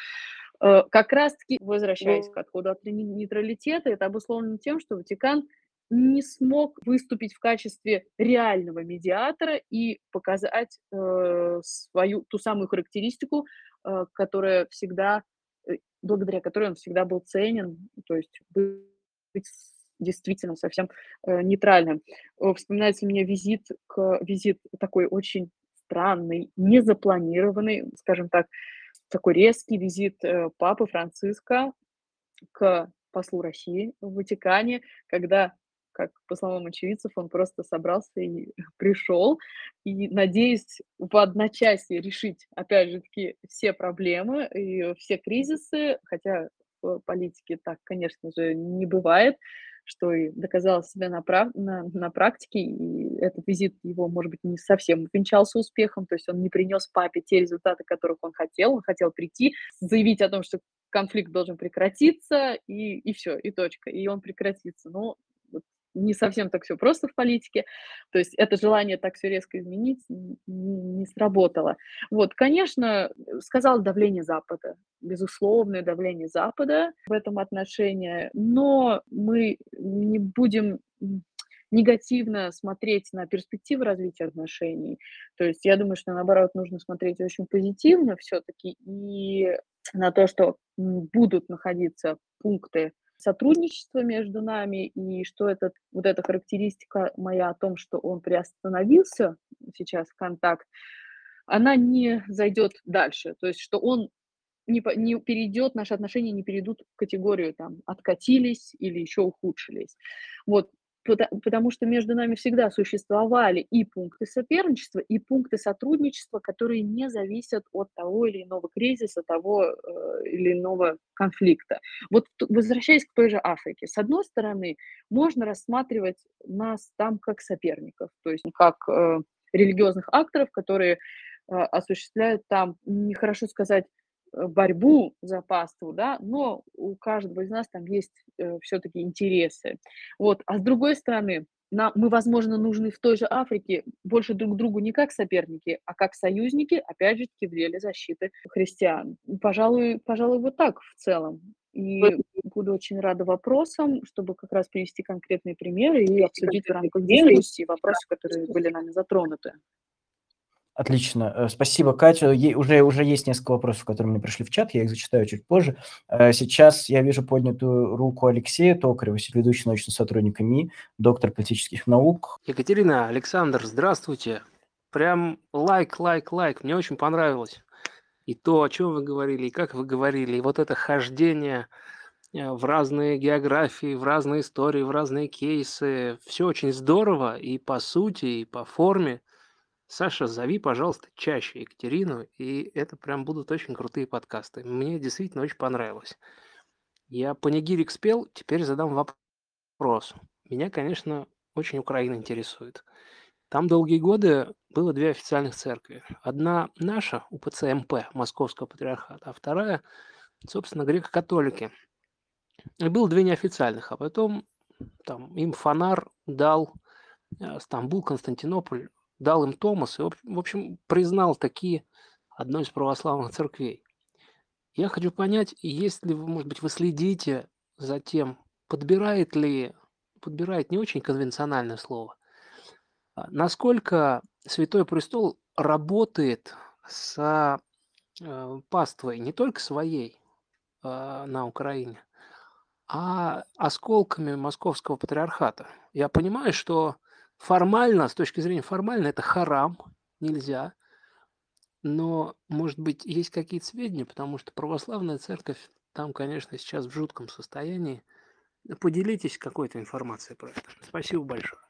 Э, как раз-таки, возвращаясь к отходу от нейтралитета, это обусловлено тем, что Ватикан не смог выступить в качестве реального медиатора и показать э, свою ту самую характеристику, э, которая всегда, э, благодаря которой он всегда был ценен, то есть быть действительно совсем э, нейтральным. Вспоминается мне визит к визит такой очень странный, незапланированный, скажем так, такой резкий визит э, папы Франциска к послу России в Ватикане, когда как по словам очевидцев, он просто собрался и пришел. И надеясь в одночасье решить, опять же таки, все проблемы и все кризисы, хотя в политике так, конечно же, не бывает, что и доказал себя на, прав... на, на практике, и этот визит его, может быть, не совсем увенчался успехом, то есть он не принес папе те результаты, которых он хотел, он хотел прийти, заявить о том, что конфликт должен прекратиться, и, и все, и точка, и он прекратится. Но не совсем так все просто в политике. То есть это желание так все резко изменить не сработало. Вот, конечно, сказал давление Запада, безусловное давление Запада в этом отношении, но мы не будем негативно смотреть на перспективы развития отношений. То есть я думаю, что наоборот нужно смотреть очень позитивно все-таки и на то, что будут находиться пункты сотрудничество между нами, и что этот, вот эта характеристика моя о том, что он приостановился сейчас, контакт, она не зайдет дальше. То есть, что он не, не перейдет, наши отношения не перейдут в категорию там откатились или еще ухудшились. Вот потому что между нами всегда существовали и пункты соперничества, и пункты сотрудничества, которые не зависят от того или иного кризиса, того э, или иного конфликта. Вот возвращаясь к той же Африке, с одной стороны, можно рассматривать нас там как соперников, то есть как э, религиозных акторов, которые э, осуществляют там, нехорошо сказать, борьбу за паству, да, но у каждого из нас там есть э, все-таки интересы. Вот. А с другой стороны, нам, мы, возможно, нужны в той же Африке больше друг другу не как соперники, а как союзники, опять же таки, в деле защиты христиан. Пожалуй, пожалуй, вот так в целом. и буду очень рада вопросам, чтобы как раз привести конкретные примеры и обсудить в рамках дискуссии вопросы, которые были нами затронуты. Отлично. Э, спасибо, Катя. уже, уже есть несколько вопросов, которые мне пришли в чат, я их зачитаю чуть позже. Э, сейчас я вижу поднятую руку Алексея Токарева, ведущий научный сотрудник МИ, доктор политических наук. Екатерина, Александр, здравствуйте. Прям лайк, лайк, лайк. Мне очень понравилось. И то, о чем вы говорили, и как вы говорили, и вот это хождение э, в разные географии, в разные истории, в разные кейсы. Все очень здорово и по сути, и по форме. Саша, зови, пожалуйста, чаще Екатерину, и это прям будут очень крутые подкасты. Мне действительно очень понравилось. Я панигирик спел, теперь задам вопрос. Меня, конечно, очень Украина интересует. Там долгие годы было две официальных церкви. Одна наша, УПЦ МП, Московского патриархата, а вторая, собственно, греко-католики. И было две неофициальных, а потом там им Фонар дал э, Стамбул, Константинополь дал им Томас и, в общем, признал такие одной из православных церквей. Я хочу понять, если вы, может быть, вы следите за тем, подбирает ли, подбирает не очень конвенциональное слово, а насколько Святой Престол работает с э, паствой не только своей э, на Украине, а осколками московского патриархата. Я понимаю, что Формально, с точки зрения формально, это харам, нельзя. Но, может быть, есть какие-то сведения, потому что православная церковь там, конечно, сейчас в жутком состоянии. Поделитесь какой-то информацией про это. Спасибо большое.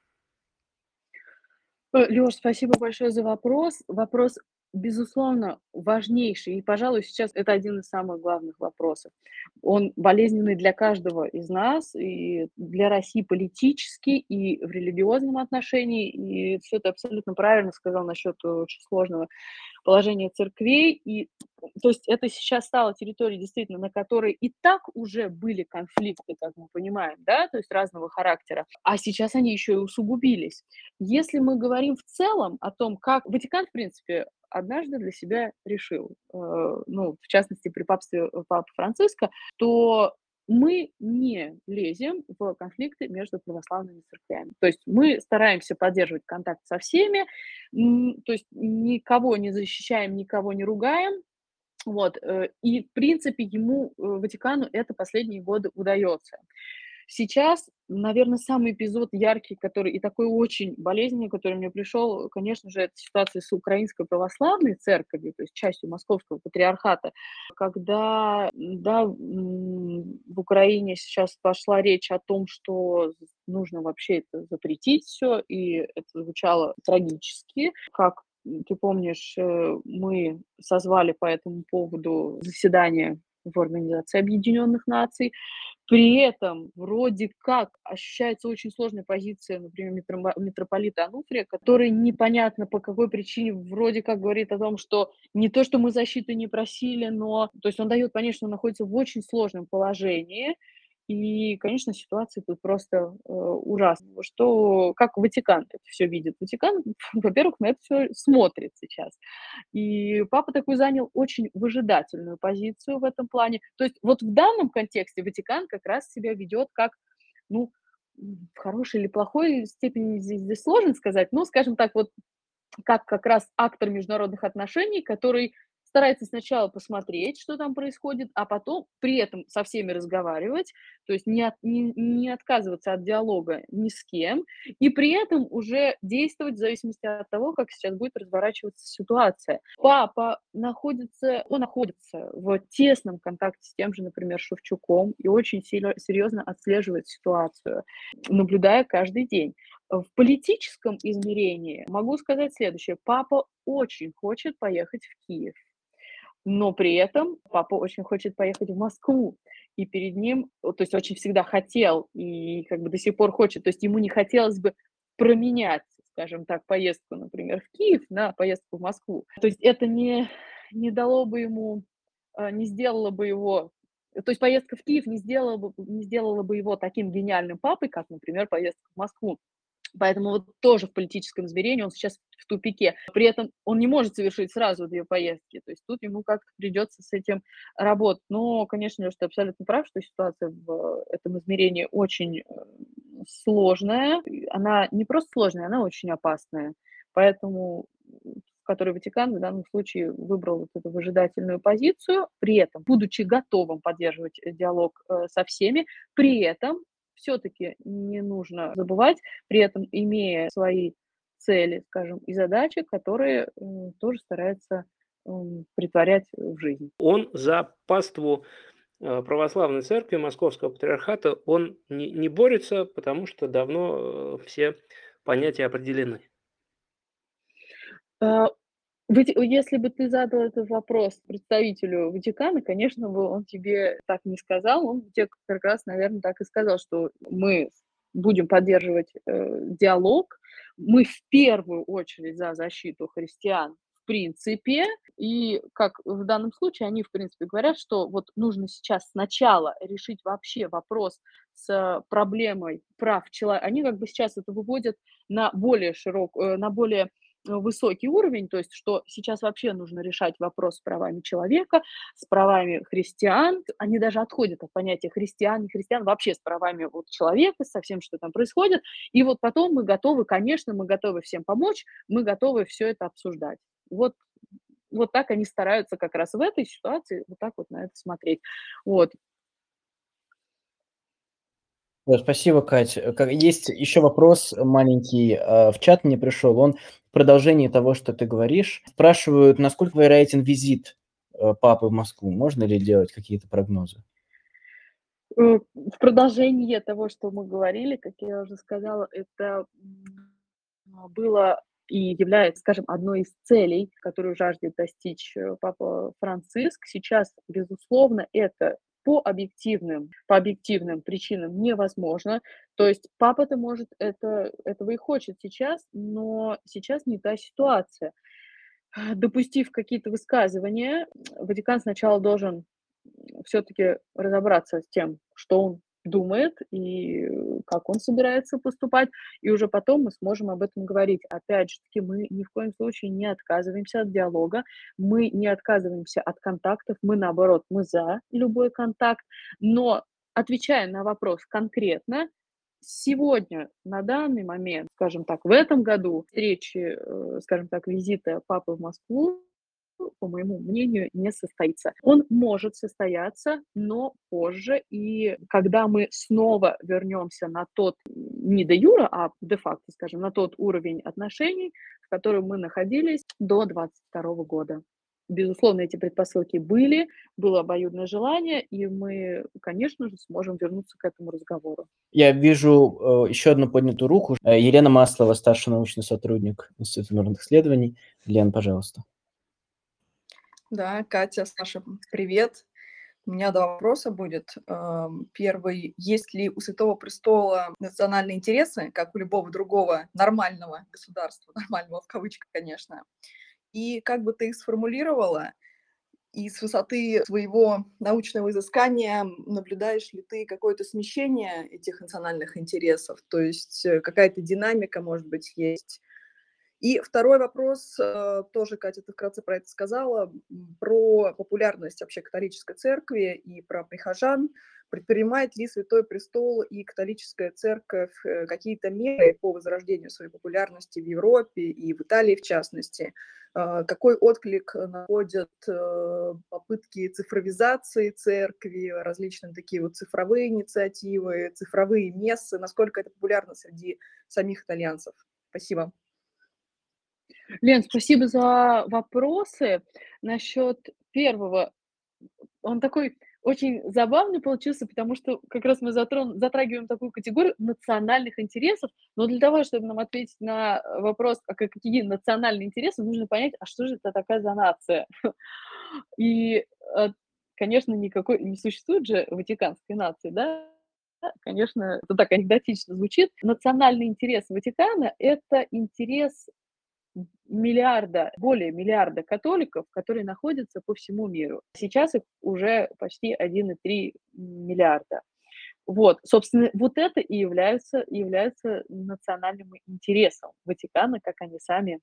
Э, Лёш, спасибо большое за вопрос. Вопрос безусловно, важнейший, и, пожалуй, сейчас это один из самых главных вопросов. Он болезненный для каждого из нас, и для России политически, и в религиозном отношении, и все это абсолютно правильно сказал насчет очень сложного положения церквей. И, то есть это сейчас стало территорией, действительно, на которой и так уже были конфликты, как мы понимаем, да, то есть разного характера, а сейчас они еще и усугубились. Если мы говорим в целом о том, как Ватикан, в принципе, однажды для себя решил, э, ну, в частности, при папстве э, Папы Франциска, то мы не лезем в конфликты между православными церквями. То есть мы стараемся поддерживать контакт со всеми, то есть никого не защищаем, никого не ругаем, вот, э, и, в принципе, ему, Ватикану, это последние годы удается. Сейчас, наверное, самый эпизод яркий, который и такой очень болезненный, который мне пришел, конечно же, это ситуация с Украинской православной церковью, то есть частью Московского патриархата, когда, да, в Украине сейчас пошла речь о том, что нужно вообще это запретить все, и это звучало трагически, как ты помнишь, э, мы созвали по этому поводу заседание в Организации Объединенных Наций. При этом вроде как ощущается очень сложная позиция, например, митрополита Ануфрия, который непонятно по какой причине вроде как говорит о том, что не то, что мы защиты не просили, но... То есть он дает понять, что он находится в очень сложном положении, и, конечно, ситуация тут просто э, ужасная. Что, как Ватикан это все видит? Ватикан, во-первых, на это все смотрит сейчас. И папа такой занял очень выжидательную позицию в этом плане. То есть вот в данном контексте Ватикан как раз себя ведет как, ну, в хорошей или плохой степени здесь, здесь сложно сказать, но, скажем так, вот как как раз актор международных отношений, который старается сначала посмотреть, что там происходит, а потом при этом со всеми разговаривать, то есть не, от, не, не отказываться от диалога ни с кем, и при этом уже действовать в зависимости от того, как сейчас будет разворачиваться ситуация. Папа находится, он находится в тесном контакте с тем же, например, Шевчуком и очень серьезно отслеживает ситуацию, наблюдая каждый день. В политическом измерении могу сказать следующее. Папа очень хочет поехать в Киев но при этом папа очень хочет поехать в Москву, и перед ним, то есть очень всегда хотел, и как бы до сих пор хочет, то есть ему не хотелось бы променять, скажем так, поездку, например, в Киев на поездку в Москву. То есть это не, не дало бы ему, а, не сделало бы его то есть поездка в Киев не сделала бы, не сделала бы его таким гениальным папой, как, например, поездка в Москву. Поэтому вот тоже в политическом измерении он сейчас в тупике. При этом он не может совершить сразу две поездки. То есть тут ему как-то придется с этим работать. Но, конечно, ты абсолютно прав, что ситуация в этом измерении очень э, сложная. Она не просто сложная, она очень опасная. Поэтому в которой Ватикан в данном случае выбрал вот эту выжидательную позицию, при этом будучи готовым поддерживать диалог э, со всеми, при этом все-таки не нужно забывать, при этом имея свои цели, скажем, и задачи, которые тоже старается притворять в жизнь. Он за паству э, православной церкви Московского патриархата, он не, не борется, потому что давно э, все понятия определены. А, если бы ты задал этот вопрос представителю Ватикана, конечно бы он тебе так не сказал, он тебе как раз, наверное, так и сказал, что мы будем поддерживать э, диалог, мы в первую очередь за защиту христиан в принципе, и как в данном случае они, в принципе, говорят, что вот нужно сейчас сначала решить вообще вопрос с проблемой прав человека. Они как бы сейчас это выводят на более широк, э, на более высокий уровень, то есть что сейчас вообще нужно решать вопрос с правами человека, с правами христиан, они даже отходят от понятия христиан, и христиан, вообще с правами вот человека, со всем, что там происходит, и вот потом мы готовы, конечно, мы готовы всем помочь, мы готовы все это обсуждать. Вот вот так они стараются как раз в этой ситуации вот так вот на это смотреть. Вот. Спасибо, Кать. Есть еще вопрос маленький а, в чат мне пришел. Он в продолжении того, что ты говоришь. Спрашивают, насколько вероятен визит э, папы в Москву? Можно ли делать какие-то прогнозы? Э, в продолжение того, что мы говорили, как я уже сказала, это было и является, скажем, одной из целей, которую жаждет достичь э, Папа Франциск. Сейчас, безусловно, это по объективным, по объективным причинам невозможно. То есть папа-то, может, это, этого и хочет сейчас, но сейчас не та ситуация. Допустив какие-то высказывания, Ватикан сначала должен все-таки разобраться с тем, что он думает и как он собирается поступать, и уже потом мы сможем об этом говорить. Опять же таки, мы ни в коем случае не отказываемся от диалога, мы не отказываемся от контактов, мы наоборот, мы за любой контакт, но отвечая на вопрос конкретно, сегодня, на данный момент, скажем так, в этом году встречи, э, скажем так, визита папы в Москву по моему мнению, не состоится. Он может состояться, но позже. И когда мы снова вернемся на тот, не де юра, а де-факто, скажем, на тот уровень отношений, в котором мы находились до 22 года. Безусловно, эти предпосылки были, было обоюдное желание, и мы, конечно же, сможем вернуться к этому разговору. Я вижу э, еще одну поднятую руку. Елена Маслова, старший научный сотрудник Института мирных исследований. Лен, пожалуйста. Да, Катя, Саша, привет. У меня два вопроса будет. Первый, есть ли у Святого Престола национальные интересы, как у любого другого нормального государства, нормального в кавычках, конечно? И как бы ты их сформулировала, и с высоты своего научного изыскания наблюдаешь ли ты какое-то смещение этих национальных интересов? То есть э, какая-то динамика, может быть, есть и второй вопрос, э, тоже, Катя, ты вкратце про это сказала, про популярность вообще католической церкви и про прихожан. Предпринимает ли Святой Престол и католическая церковь э, какие-то меры по возрождению своей популярности в Европе и в Италии в частности? Э, какой отклик находят попытки цифровизации церкви, различные такие вот цифровые инициативы, цифровые мессы? Насколько это популярно среди самих итальянцев? Спасибо. Лен, спасибо за вопросы. Насчет первого, он такой очень забавный получился, потому что как раз мы затрон, затрагиваем такую категорию национальных интересов, но для того, чтобы нам ответить на вопрос, а какие национальные интересы, нужно понять, а что же это такая за нация? И, э, конечно, никакой не существует же ватиканской нации, да? Конечно, это так анекдотично звучит. Национальный интерес Ватикана – это интерес миллиарда, более миллиарда католиков, которые находятся по всему миру. Сейчас их уже почти 1,3 миллиарда. Вот, собственно, вот это и является, является национальным интересом Ватикана, как они сами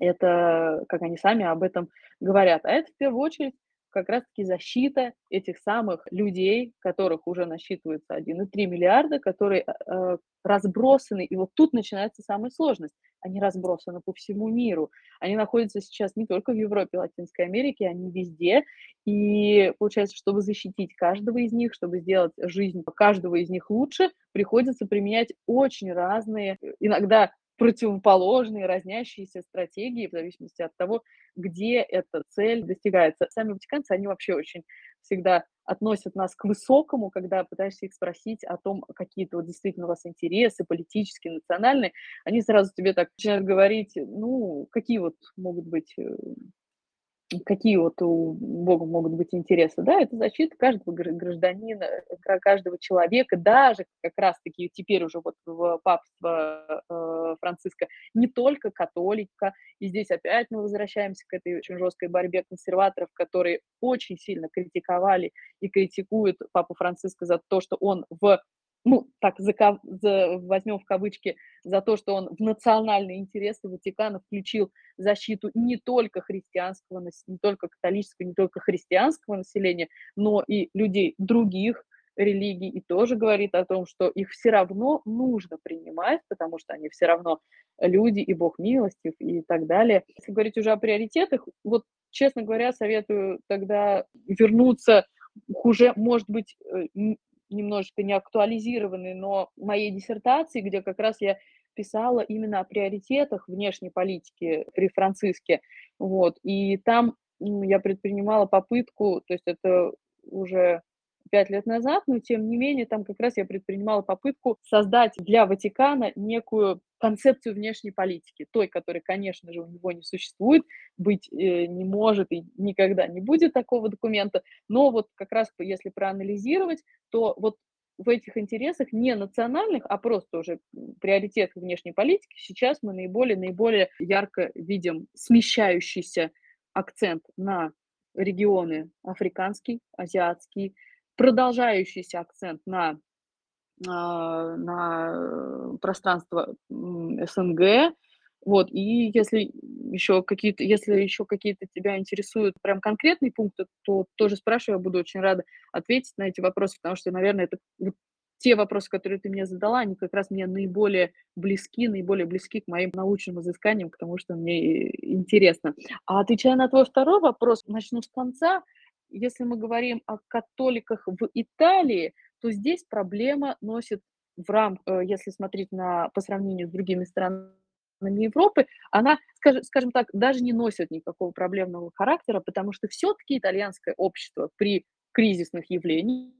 это, как они сами об этом говорят. А это в первую очередь как раз-таки защита этих самых людей, которых уже насчитывается 1,3 миллиарда, которые э, разбросаны. И вот тут начинается самая сложность. Они разбросаны по всему миру. Они находятся сейчас не только в Европе, Латинской Америке, они везде. И получается, чтобы защитить каждого из них, чтобы сделать жизнь каждого из них лучше, приходится применять очень разные, иногда противоположные, разнящиеся стратегии в зависимости от того, где эта цель достигается. Сами ватиканцы, они вообще очень всегда относят нас к высокому, когда пытаешься их спросить о том, какие-то вот действительно у вас интересы политические, национальные, они сразу тебе так начинают говорить, ну, какие вот могут быть э, какие вот у Бога могут быть интересы, да, это защита каждого гражданина, каждого человека, даже как раз-таки теперь уже вот в папство э, Франциска не только католика, и здесь опять мы возвращаемся к этой очень жесткой борьбе консерваторов, которые очень сильно критиковали и критикуют папу Франциска за то, что он в ну, так за, за, возьмем в кавычки, за то, что он в национальные интересы Ватикана включил защиту не только христианского, не только католического, не только христианского населения, но и людей других религий, и тоже говорит о том, что их все равно нужно принимать, потому что они все равно люди, и Бог милостив, и так далее. Если говорить уже о приоритетах, вот, честно говоря, советую тогда вернуться уже, может быть, э, немножечко не актуализированный, но моей диссертации, где как раз я писала именно о приоритетах внешней политики при Франциске. Вот. И там я предпринимала попытку, то есть это уже пять лет назад, но тем не менее там как раз я предпринимала попытку создать для Ватикана некую концепцию внешней политики, той, которой, конечно же, у него не существует, быть э, не может и никогда не будет такого документа, но вот как раз если проанализировать, то вот в этих интересах не национальных, а просто уже приоритетах внешней политики сейчас мы наиболее, наиболее ярко видим смещающийся акцент на регионы африканский, азиатский, продолжающийся акцент на, а, на пространство СНГ, вот, и если еще какие-то, если еще какие-то тебя интересуют прям конкретные пункты, то тоже спрашивай, я буду очень рада ответить на эти вопросы, потому что, наверное, это те вопросы, которые ты мне задала, они как раз мне наиболее близки, наиболее близки к моим научным изысканиям, к тому, что мне интересно. А отвечая на твой второй вопрос, начну с конца. Если мы говорим о католиках в Италии, то здесь проблема носит в рамках, э, если смотреть на, по сравнению с другими странами Европы, она, скажем, скажем так, даже не носит никакого проблемного характера, потому что все-таки итальянское общество при кризисных явлениях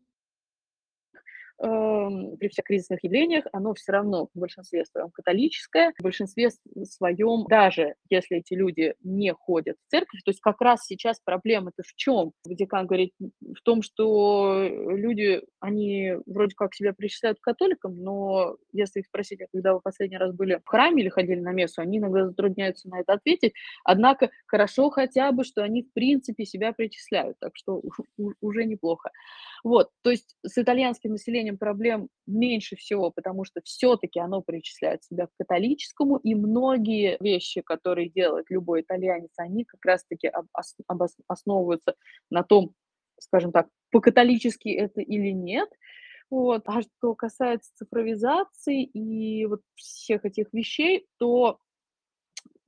при всех кризисных явлениях, оно все равно в большинстве своем католическое, в большинстве своем, даже если эти люди не ходят в церковь, то есть как раз сейчас проблема-то в чем? Ватикан говорит в том, что люди, они вроде как себя причисляют к католикам, но если их спросить, а когда вы последний раз были в храме или ходили на мессу, они иногда затрудняются на это ответить, однако хорошо хотя бы, что они в принципе себя причисляют, так что уже неплохо. Вот, то есть с итальянским населением проблем меньше всего, потому что все-таки оно причисляет себя к католическому, и многие вещи, которые делает любой итальянец, они как раз-таки основываются на том, скажем так, по-католически это или нет. Вот. А что касается цифровизации и вот всех этих вещей, то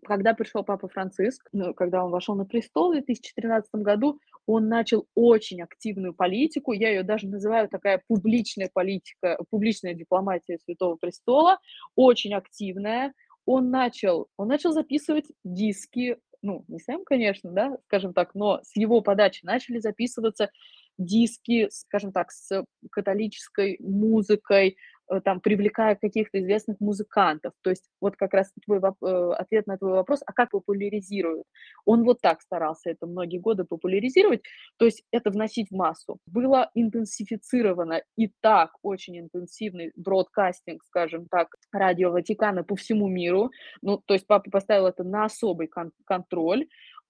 когда пришел Папа Франциск, ну, когда он вошел на престол в 2013 году, он начал очень активную политику, я ее даже называю такая публичная политика, публичная дипломатия Святого Престола, очень активная. Он начал, он начал записывать диски, ну, не сам, конечно, да, скажем так, но с его подачи начали записываться диски, скажем так, с католической музыкой, там, привлекая каких-то известных музыкантов. То есть вот как раз твой э, ответ на твой вопрос, а как популяризируют? Он вот так старался это многие годы популяризировать, то есть это вносить в массу. Было интенсифицировано и так очень интенсивный бродкастинг, скажем так, радио Ватикана по всему миру. Ну, то есть папа поставил это на особый кон- контроль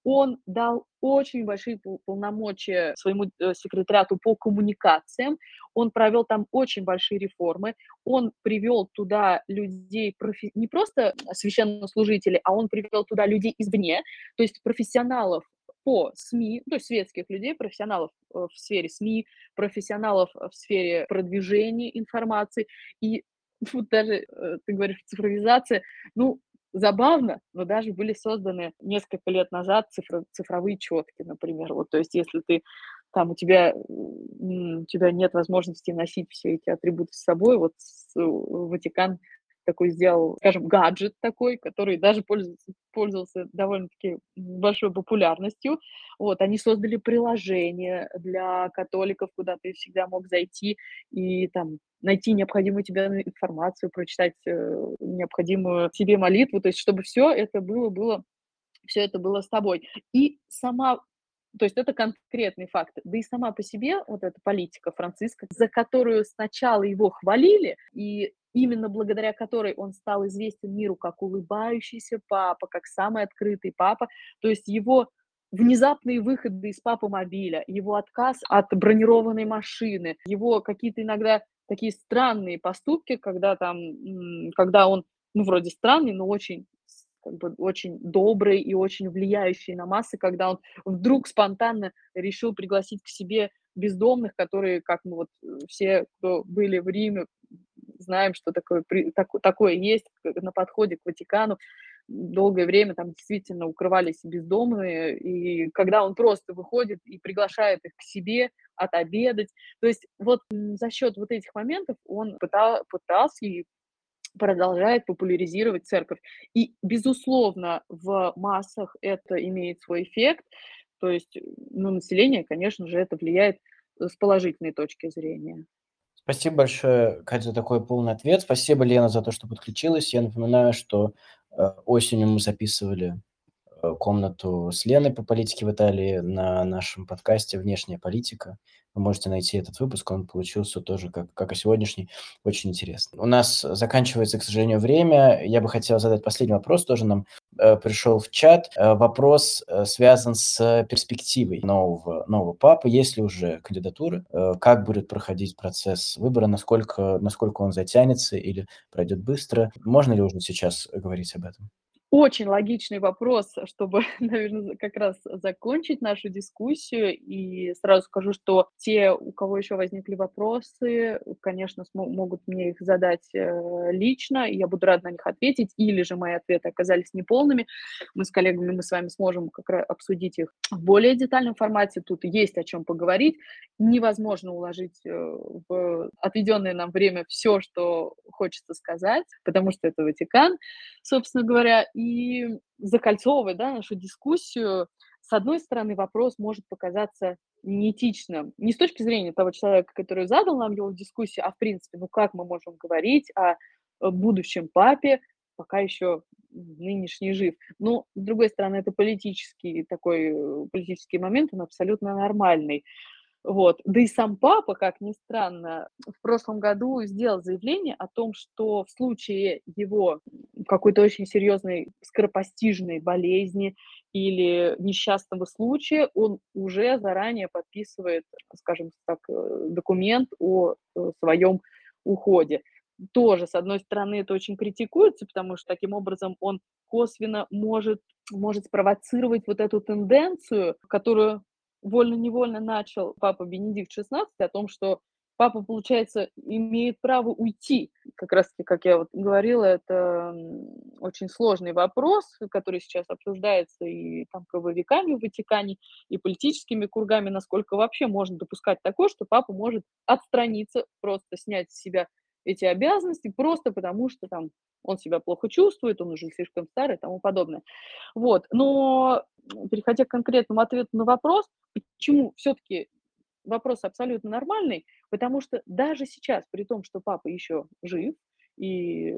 он дал очень большие полномочия своему э, секретариату по коммуникациям, он провел там очень большие реформы, он привел туда людей, профи... не просто священнослужителей, а он привел туда людей извне, то есть профессионалов по СМИ, то есть светских людей, профессионалов э, в сфере СМИ, профессионалов в сфере продвижения информации. И вот даже, э, ты говоришь, цифровизация, ну, забавно, но даже были созданы несколько лет назад цифро, цифровые четки, например. Вот, то есть если ты там у тебя, у тебя нет возможности носить все эти атрибуты с собой, вот Ватикан такой сделал, скажем, гаджет такой, который даже пользовался, пользовался довольно-таки большой популярностью. Вот, они создали приложение для католиков, куда ты всегда мог зайти и там найти необходимую тебе информацию, прочитать э, необходимую тебе молитву, то есть чтобы все это было, было все это было с тобой. И сама то есть это конкретный факт. Да и сама по себе вот эта политика Франциска, за которую сначала его хвалили, и именно благодаря которой он стал известен миру как улыбающийся папа, как самый открытый папа. То есть его внезапные выходы из папы мобиля, его отказ от бронированной машины, его какие-то иногда такие странные поступки, когда там, когда он, ну, вроде странный, но очень как бы очень добрый и очень влияющий на массы, когда он вдруг спонтанно решил пригласить к себе бездомных, которые, как мы вот э, все, кто были в Риме, знаем, что такое, так, такое есть на подходе к Ватикану. Долгое время там действительно укрывались бездомные, и когда он просто выходит и приглашает их к себе отобедать, то есть вот за счет вот этих моментов он пытал, пытался и продолжает популяризировать церковь. И, безусловно, в массах это имеет свой эффект, то есть на население, конечно же, это влияет с положительной точки зрения. Спасибо большое, Катя, за такой полный ответ. Спасибо, Лена, за то, что подключилась. Я напоминаю, что э, осенью мы записывали комнату с Леной по политике в Италии на нашем подкасте «Внешняя политика». Вы можете найти этот выпуск, он получился тоже, как, как и сегодняшний, очень интересный. У нас заканчивается, к сожалению, время. Я бы хотел задать последний вопрос, тоже нам э, пришел в чат. Э, вопрос э, связан с перспективой нового, нового папы. Есть ли уже кандидатуры? Э, как будет проходить процесс выбора? Насколько, насколько он затянется или пройдет быстро? Можно ли уже сейчас говорить об этом? Очень логичный вопрос, чтобы, наверное, как раз закончить нашу дискуссию. И сразу скажу, что те, у кого еще возникли вопросы, конечно, могут мне их задать э, лично, и я буду рада на них ответить, или же мои ответы оказались неполными. Мы с коллегами, мы с вами сможем как раз обсудить их в более детальном формате. Тут есть о чем поговорить. Невозможно уложить э, в отведенное нам время все, что хочется сказать, потому что это Ватикан, собственно говоря, и закольцовывая да, нашу дискуссию, с одной стороны, вопрос может показаться неэтичным. Не с точки зрения того человека, который задал нам его в дискуссии, а в принципе, ну как мы можем говорить о будущем папе, пока еще нынешний жив. Но, с другой стороны, это политический такой, э, политический момент, он абсолютно нормальный. Вот. Да и сам папа, как ни странно, в прошлом году сделал заявление о том, что в случае его какой-то очень серьезной скоропостижной болезни или несчастного случая, он уже заранее подписывает, скажем так, э, документ о э, своем уходе. Тоже, с одной стороны, это очень критикуется, потому что таким образом он косвенно может, может спровоцировать вот эту тенденцию, которую вольно-невольно начал папа Бенедикт XVI о том, что папа, получается, имеет право уйти. Как раз-таки, как я вот говорила, это очень сложный вопрос, который сейчас обсуждается и там правовиками в Ватикане, и политическими кругами, насколько вообще можно допускать такое, что папа может отстраниться, просто снять с себя эти обязанности, просто потому что там он себя плохо чувствует, он уже слишком старый и тому подобное. Вот. Но переходя к конкретному ответу на вопрос, почему все-таки вопрос абсолютно нормальный, потому что даже сейчас, при том, что папа еще жив, и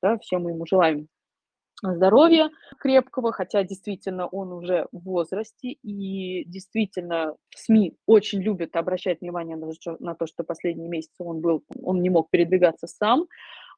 да, все мы ему желаем здоровья крепкого, хотя действительно он уже в возрасте, и действительно СМИ очень любят обращать внимание на, то, что последние месяцы он был, он не мог передвигаться сам,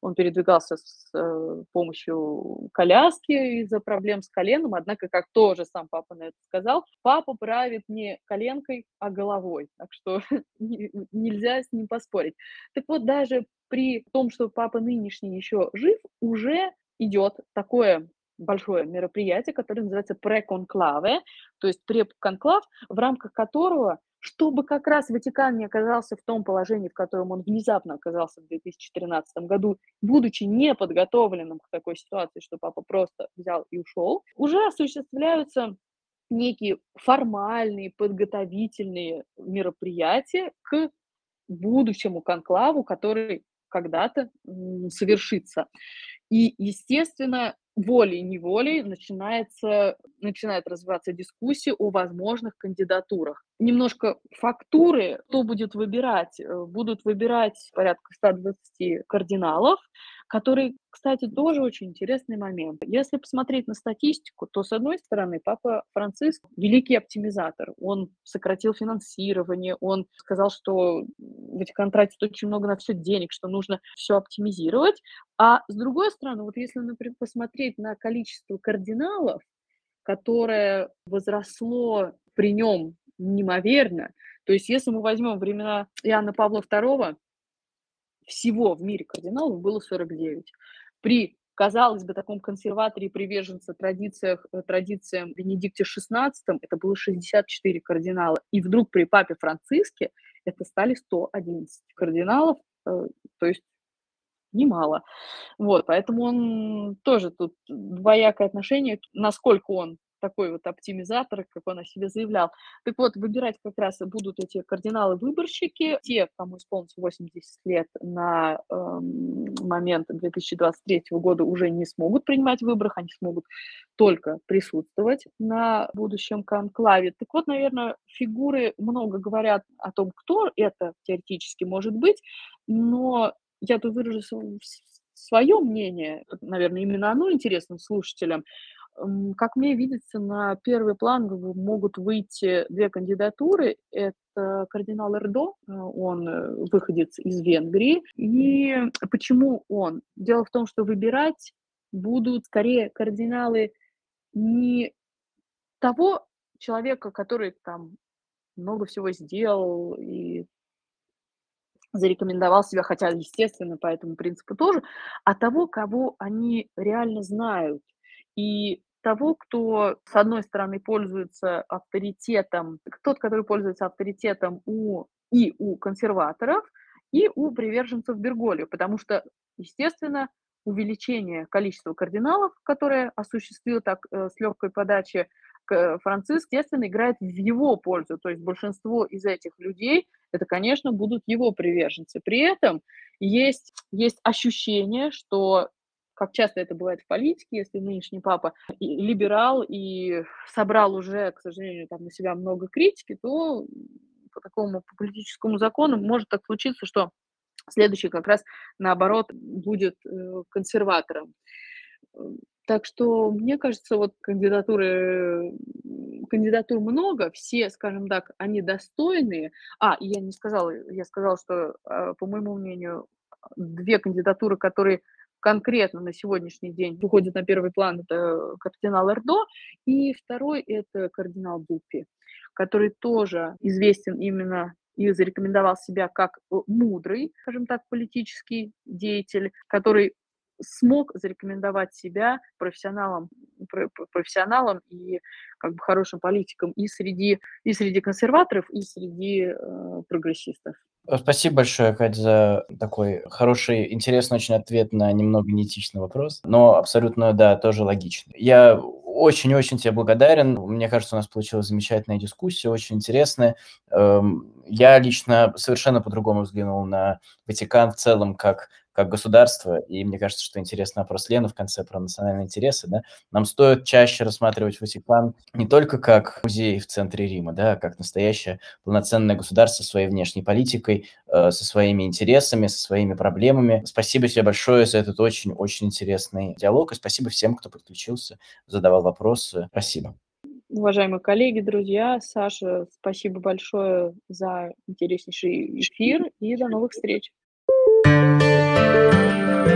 он передвигался с э, помощью коляски из-за проблем с коленом, однако, как тоже сам папа на это сказал, папа правит не коленкой, а головой, так что нельзя с ним поспорить. Так вот, даже при том, что папа нынешний еще жив, уже идет такое большое мероприятие, которое называется преконклаве, то есть преконклав, в рамках которого чтобы как раз Ватикан не оказался в том положении, в котором он внезапно оказался в 2013 году, будучи неподготовленным к такой ситуации, что папа просто взял и ушел, уже осуществляются некие формальные, подготовительные мероприятия к будущему конклаву, который когда-то совершится. И, естественно, волей-неволей начинается, начинает развиваться дискуссия о возможных кандидатурах. Немножко фактуры, кто будет выбирать. Э, будут выбирать порядка 120 кардиналов, который, кстати, тоже очень интересный момент. Если посмотреть на статистику, то, с одной стороны, Папа Франциск – великий оптимизатор. Он сократил финансирование, он сказал, что Ватикан тратит очень много на все денег, что нужно все оптимизировать. А с другой стороны, вот если, например, посмотреть на количество кардиналов, которое возросло при нем неимоверно, то есть если мы возьмем времена Иоанна Павла II, всего в мире кардиналов было 49. При, казалось бы, таком консерваторе и приверженце традициях, э, традициям Бенедикте XVI это было 64 кардинала. И вдруг при папе Франциске это стали 111 кардиналов, э, то есть немало. Вот, поэтому он тоже тут двоякое отношение, насколько он такой вот оптимизатор, как он о себе заявлял. Так вот, выбирать как раз будут эти кардиналы-выборщики, те, кому исполнится 80 лет на э, момент 2023 года уже не смогут принимать в выборах, они смогут только присутствовать на будущем конклаве. Так вот, наверное, фигуры много говорят о том, кто это теоретически может быть, но я тут выражу свое мнение, наверное, именно оно интересно слушателям. Как мне видится, на первый план могут выйти две кандидатуры. Это кардинал Эрдо, э, он э, выходец из Венгрии. И почему он? Дело в том, что выбирать будут скорее кардиналы не того человека, который там много всего сделал и зарекомендовал себя, хотя, естественно, по этому принципу тоже, а того, кого они реально знают и того, кто, с одной стороны, пользуется авторитетом, тот, который пользуется авторитетом у, и у консерваторов, и у приверженцев Берголио, потому что, естественно, увеличение количества кардиналов, которое осуществил так э, с легкой подачи Франциск, естественно, играет в его пользу. То есть большинство из этих людей, это, конечно, будут его приверженцы. При этом есть, есть ощущение, что как часто это бывает в политике, если нынешний папа либерал и собрал уже, к сожалению, там на себя много критики, то по такому по политическому закону может так случиться, что следующий как раз наоборот будет э, консерватором. Так что, мне кажется, вот кандидатуры, кандидатур много, все, скажем так, они достойные. А, я не сказала, я сказала, что, а, по моему мнению, две кандидатуры, которые конкретно на сегодняшний день выходит на первый план, это кардинал Эрдо, и второй это кардинал Дупи, который тоже известен именно и зарекомендовал себя как э, мудрый, скажем так, политический деятель, который смог зарекомендовать себя профессионалом, профессионалом и как бы хорошим политиком и среди, и среди консерваторов, и среди э, прогрессистов. Э, спасибо большое, Кать, за такой хороший, интересный очень ответ на немного неэтичный вопрос, но абсолютно, да, тоже логичный. Я очень-очень тебе благодарен. Мне кажется, у нас получилась замечательная дискуссия, очень интересная. Эм, я лично совершенно по-другому взглянул на Ватикан в целом как как государство, и мне кажется, что интересный вопрос Лены в конце про национальные интересы, да, нам стоит чаще рассматривать Ватикан не только как музей в центре Рима, да, а как настоящее полноценное государство со своей внешней политикой, э, со своими интересами, со своими проблемами. Спасибо тебе большое за этот очень-очень интересный диалог, и спасибо всем, кто подключился, задавал вопросы. Спасибо. Уважаемые коллеги, друзья, Саша, спасибо большое за интереснейший эфир и до новых встреч. Música Thank you.